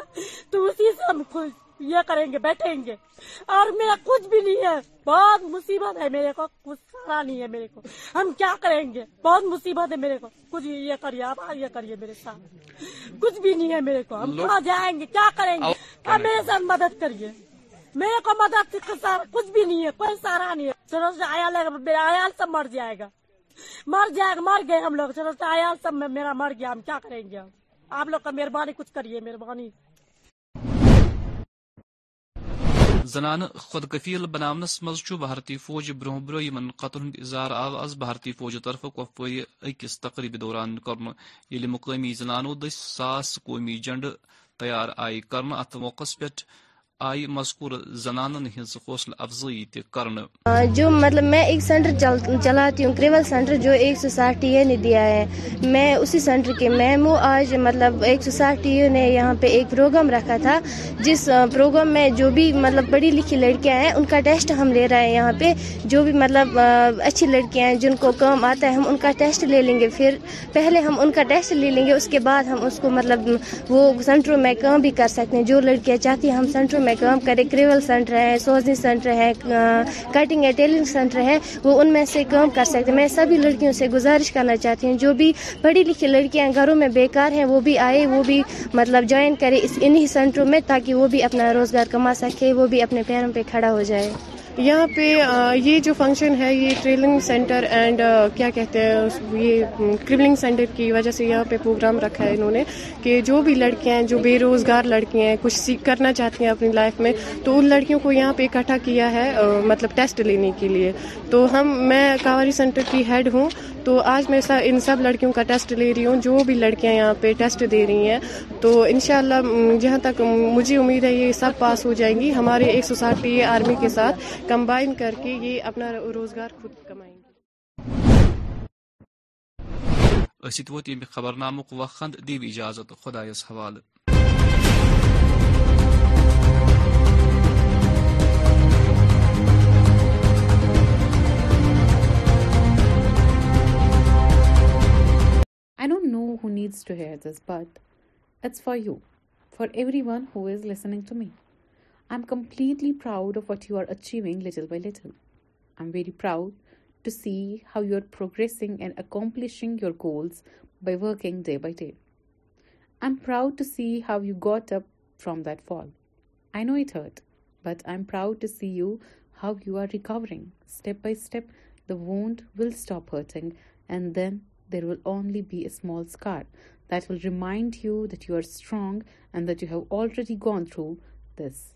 تو اسی سے ہم خوش یہ کریں گے بیٹھیں گے اور میرا کچھ بھی نہیں ہے بہت مصیبت ہے میرے کو کچھ سارا نہیں ہے میرے کو ہم کیا کریں گے بہت مصیبت ہے میرے کو کچھ یہ کریے آپ یہ کریے میرے ساتھ کچھ بھی نہیں ہے میرے کو ہم کہاں جائیں گے کیا کریں گے میرے ساتھ مدد کریے میرے کو مدد کچھ بھی نہیں ہے کوئی سارا نہیں ہے میرا آیا سب مر جائے گا مر جائے گا مر گئے ہم لوگ چلو آیال سب میرا مر گیا ہم کیا کریں گے آپ لوگ کا مہربانی کچھ کریے مہربانی زنان کفیل بناونس مز بھارتی فوج بروہ برو ان قطر ہند اظہار از بھارتی فوج طرف کپو اکس تقریب دوران کرن یل مقامی زنانو دس ساس قومی جنڈ تیار آئی موقع پہ آئی مذکور زنانن کرنے جو مطلب میں ایک سینٹر چلاتی ہوں کریول سینٹر جو ایک سو ساٹھ ٹی اے نے دیا ہے میں اسی سینٹر کے میں ہوں آج مطلب ایک سو ساٹھ ٹی اے نے یہاں پہ ایک پروگرام رکھا تھا جس پروگرام میں جو بھی مطلب پڑھی لکھی لڑکیاں ہیں ان کا ٹیسٹ ہم لے رہے ہیں یہاں پہ جو بھی مطلب اچھی لڑکیاں ہیں جن کو کام آتا ہے ہم ان کا ٹیسٹ لے لیں گے پھر پہلے ہم ان کا ٹیسٹ لے لیں گے اس کے بعد ہم اس کو مطلب وہ سینٹروں میں کام بھی کر سکتے ہیں جو لڑکیاں چاہتی ہیں ہم سینٹروں میں میں کام کرے کریول سینٹر ہے سوزنی سینٹر ہے کٹنگ ہے ٹیلنگ سینٹر ہے وہ ان میں سے کام کر سکتے میں سبھی لڑکیوں سے گزارش کرنا چاہتی ہوں جو بھی پڑھی لکھی لڑکیاں گھروں میں بیکار ہیں وہ بھی آئے وہ بھی مطلب جوائن کرے انہی سینٹروں میں تاکہ وہ بھی اپنا روزگار کما سکے وہ بھی اپنے پیروں پہ کھڑا ہو جائے یہاں پہ یہ جو فنکشن ہے یہ ٹریلنگ سینٹر اینڈ کیا کہتے ہیں یہ کربلنگ سینٹر کی وجہ سے یہاں پہ پروگرام رکھا ہے انہوں نے کہ جو بھی لڑکیاں ہیں جو بے روزگار لڑکیاں ہیں کچھ سیکھ کرنا چاہتی ہیں اپنی لائف میں تو ان لڑکیوں کو یہاں پہ اکٹھا کیا ہے مطلب ٹیسٹ لینے کے لیے تو ہم میں کاواری سینٹر کی ہیڈ ہوں تو آج میں ان سب لڑکیوں کا ٹیسٹ لے رہی ہوں جو بھی لڑکیاں یہاں پہ ٹیسٹ دے رہی ہیں تو انشاءاللہ جہاں تک مجھے امید ہے یہ سب پاس ہو جائیں گی ہمارے ایک سو ساٹھ پی آرمی کے ساتھ کمبائن کر کے یہ اپنا روزگار خود کمائیں گے خبر نامک وقت دیو اجازت خدایس حوالہ I don't know who needs to hear this, but... It's for you, for everyone who is listening to me. I'm completely proud of what you are achieving little by little. I'm very proud to see how you are progressing and accomplishing your goals by working day by day. I'm proud to see how you got up from that fall. I know it hurt, but I'm proud to see how you are recovering. Step by step, the wound will stop hurting, and then there will only be a small scar that will remind you that you are strong and that you have already gone through this.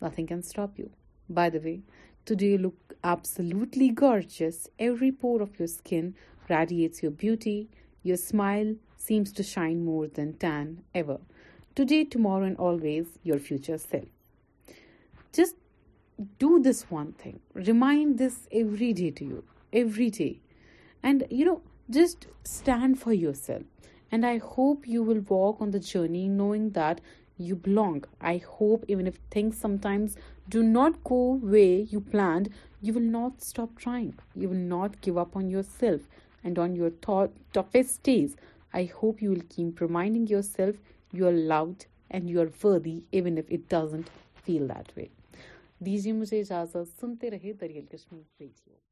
Nothing can stop you. By the way, today you look absolutely gorgeous. Every pore of your skin radiates your beauty. Your smile seems to shine more than tan ever. Today, tomorrow, and always, your future self. Just do this one thing. Remind this every day to you. Every day. And, just stand for yourself. And I hope you will walk on the journey knowing that you belong I hope even if thing times do not go way you planned you will not stop trying you will not give up on yourself and on your toughest days I hope you will come reminding yourself you are loved and you are worthy even if it doesn't feel that way دیجیے مجھے اجازت سنتے رہے دریال Kashmir radio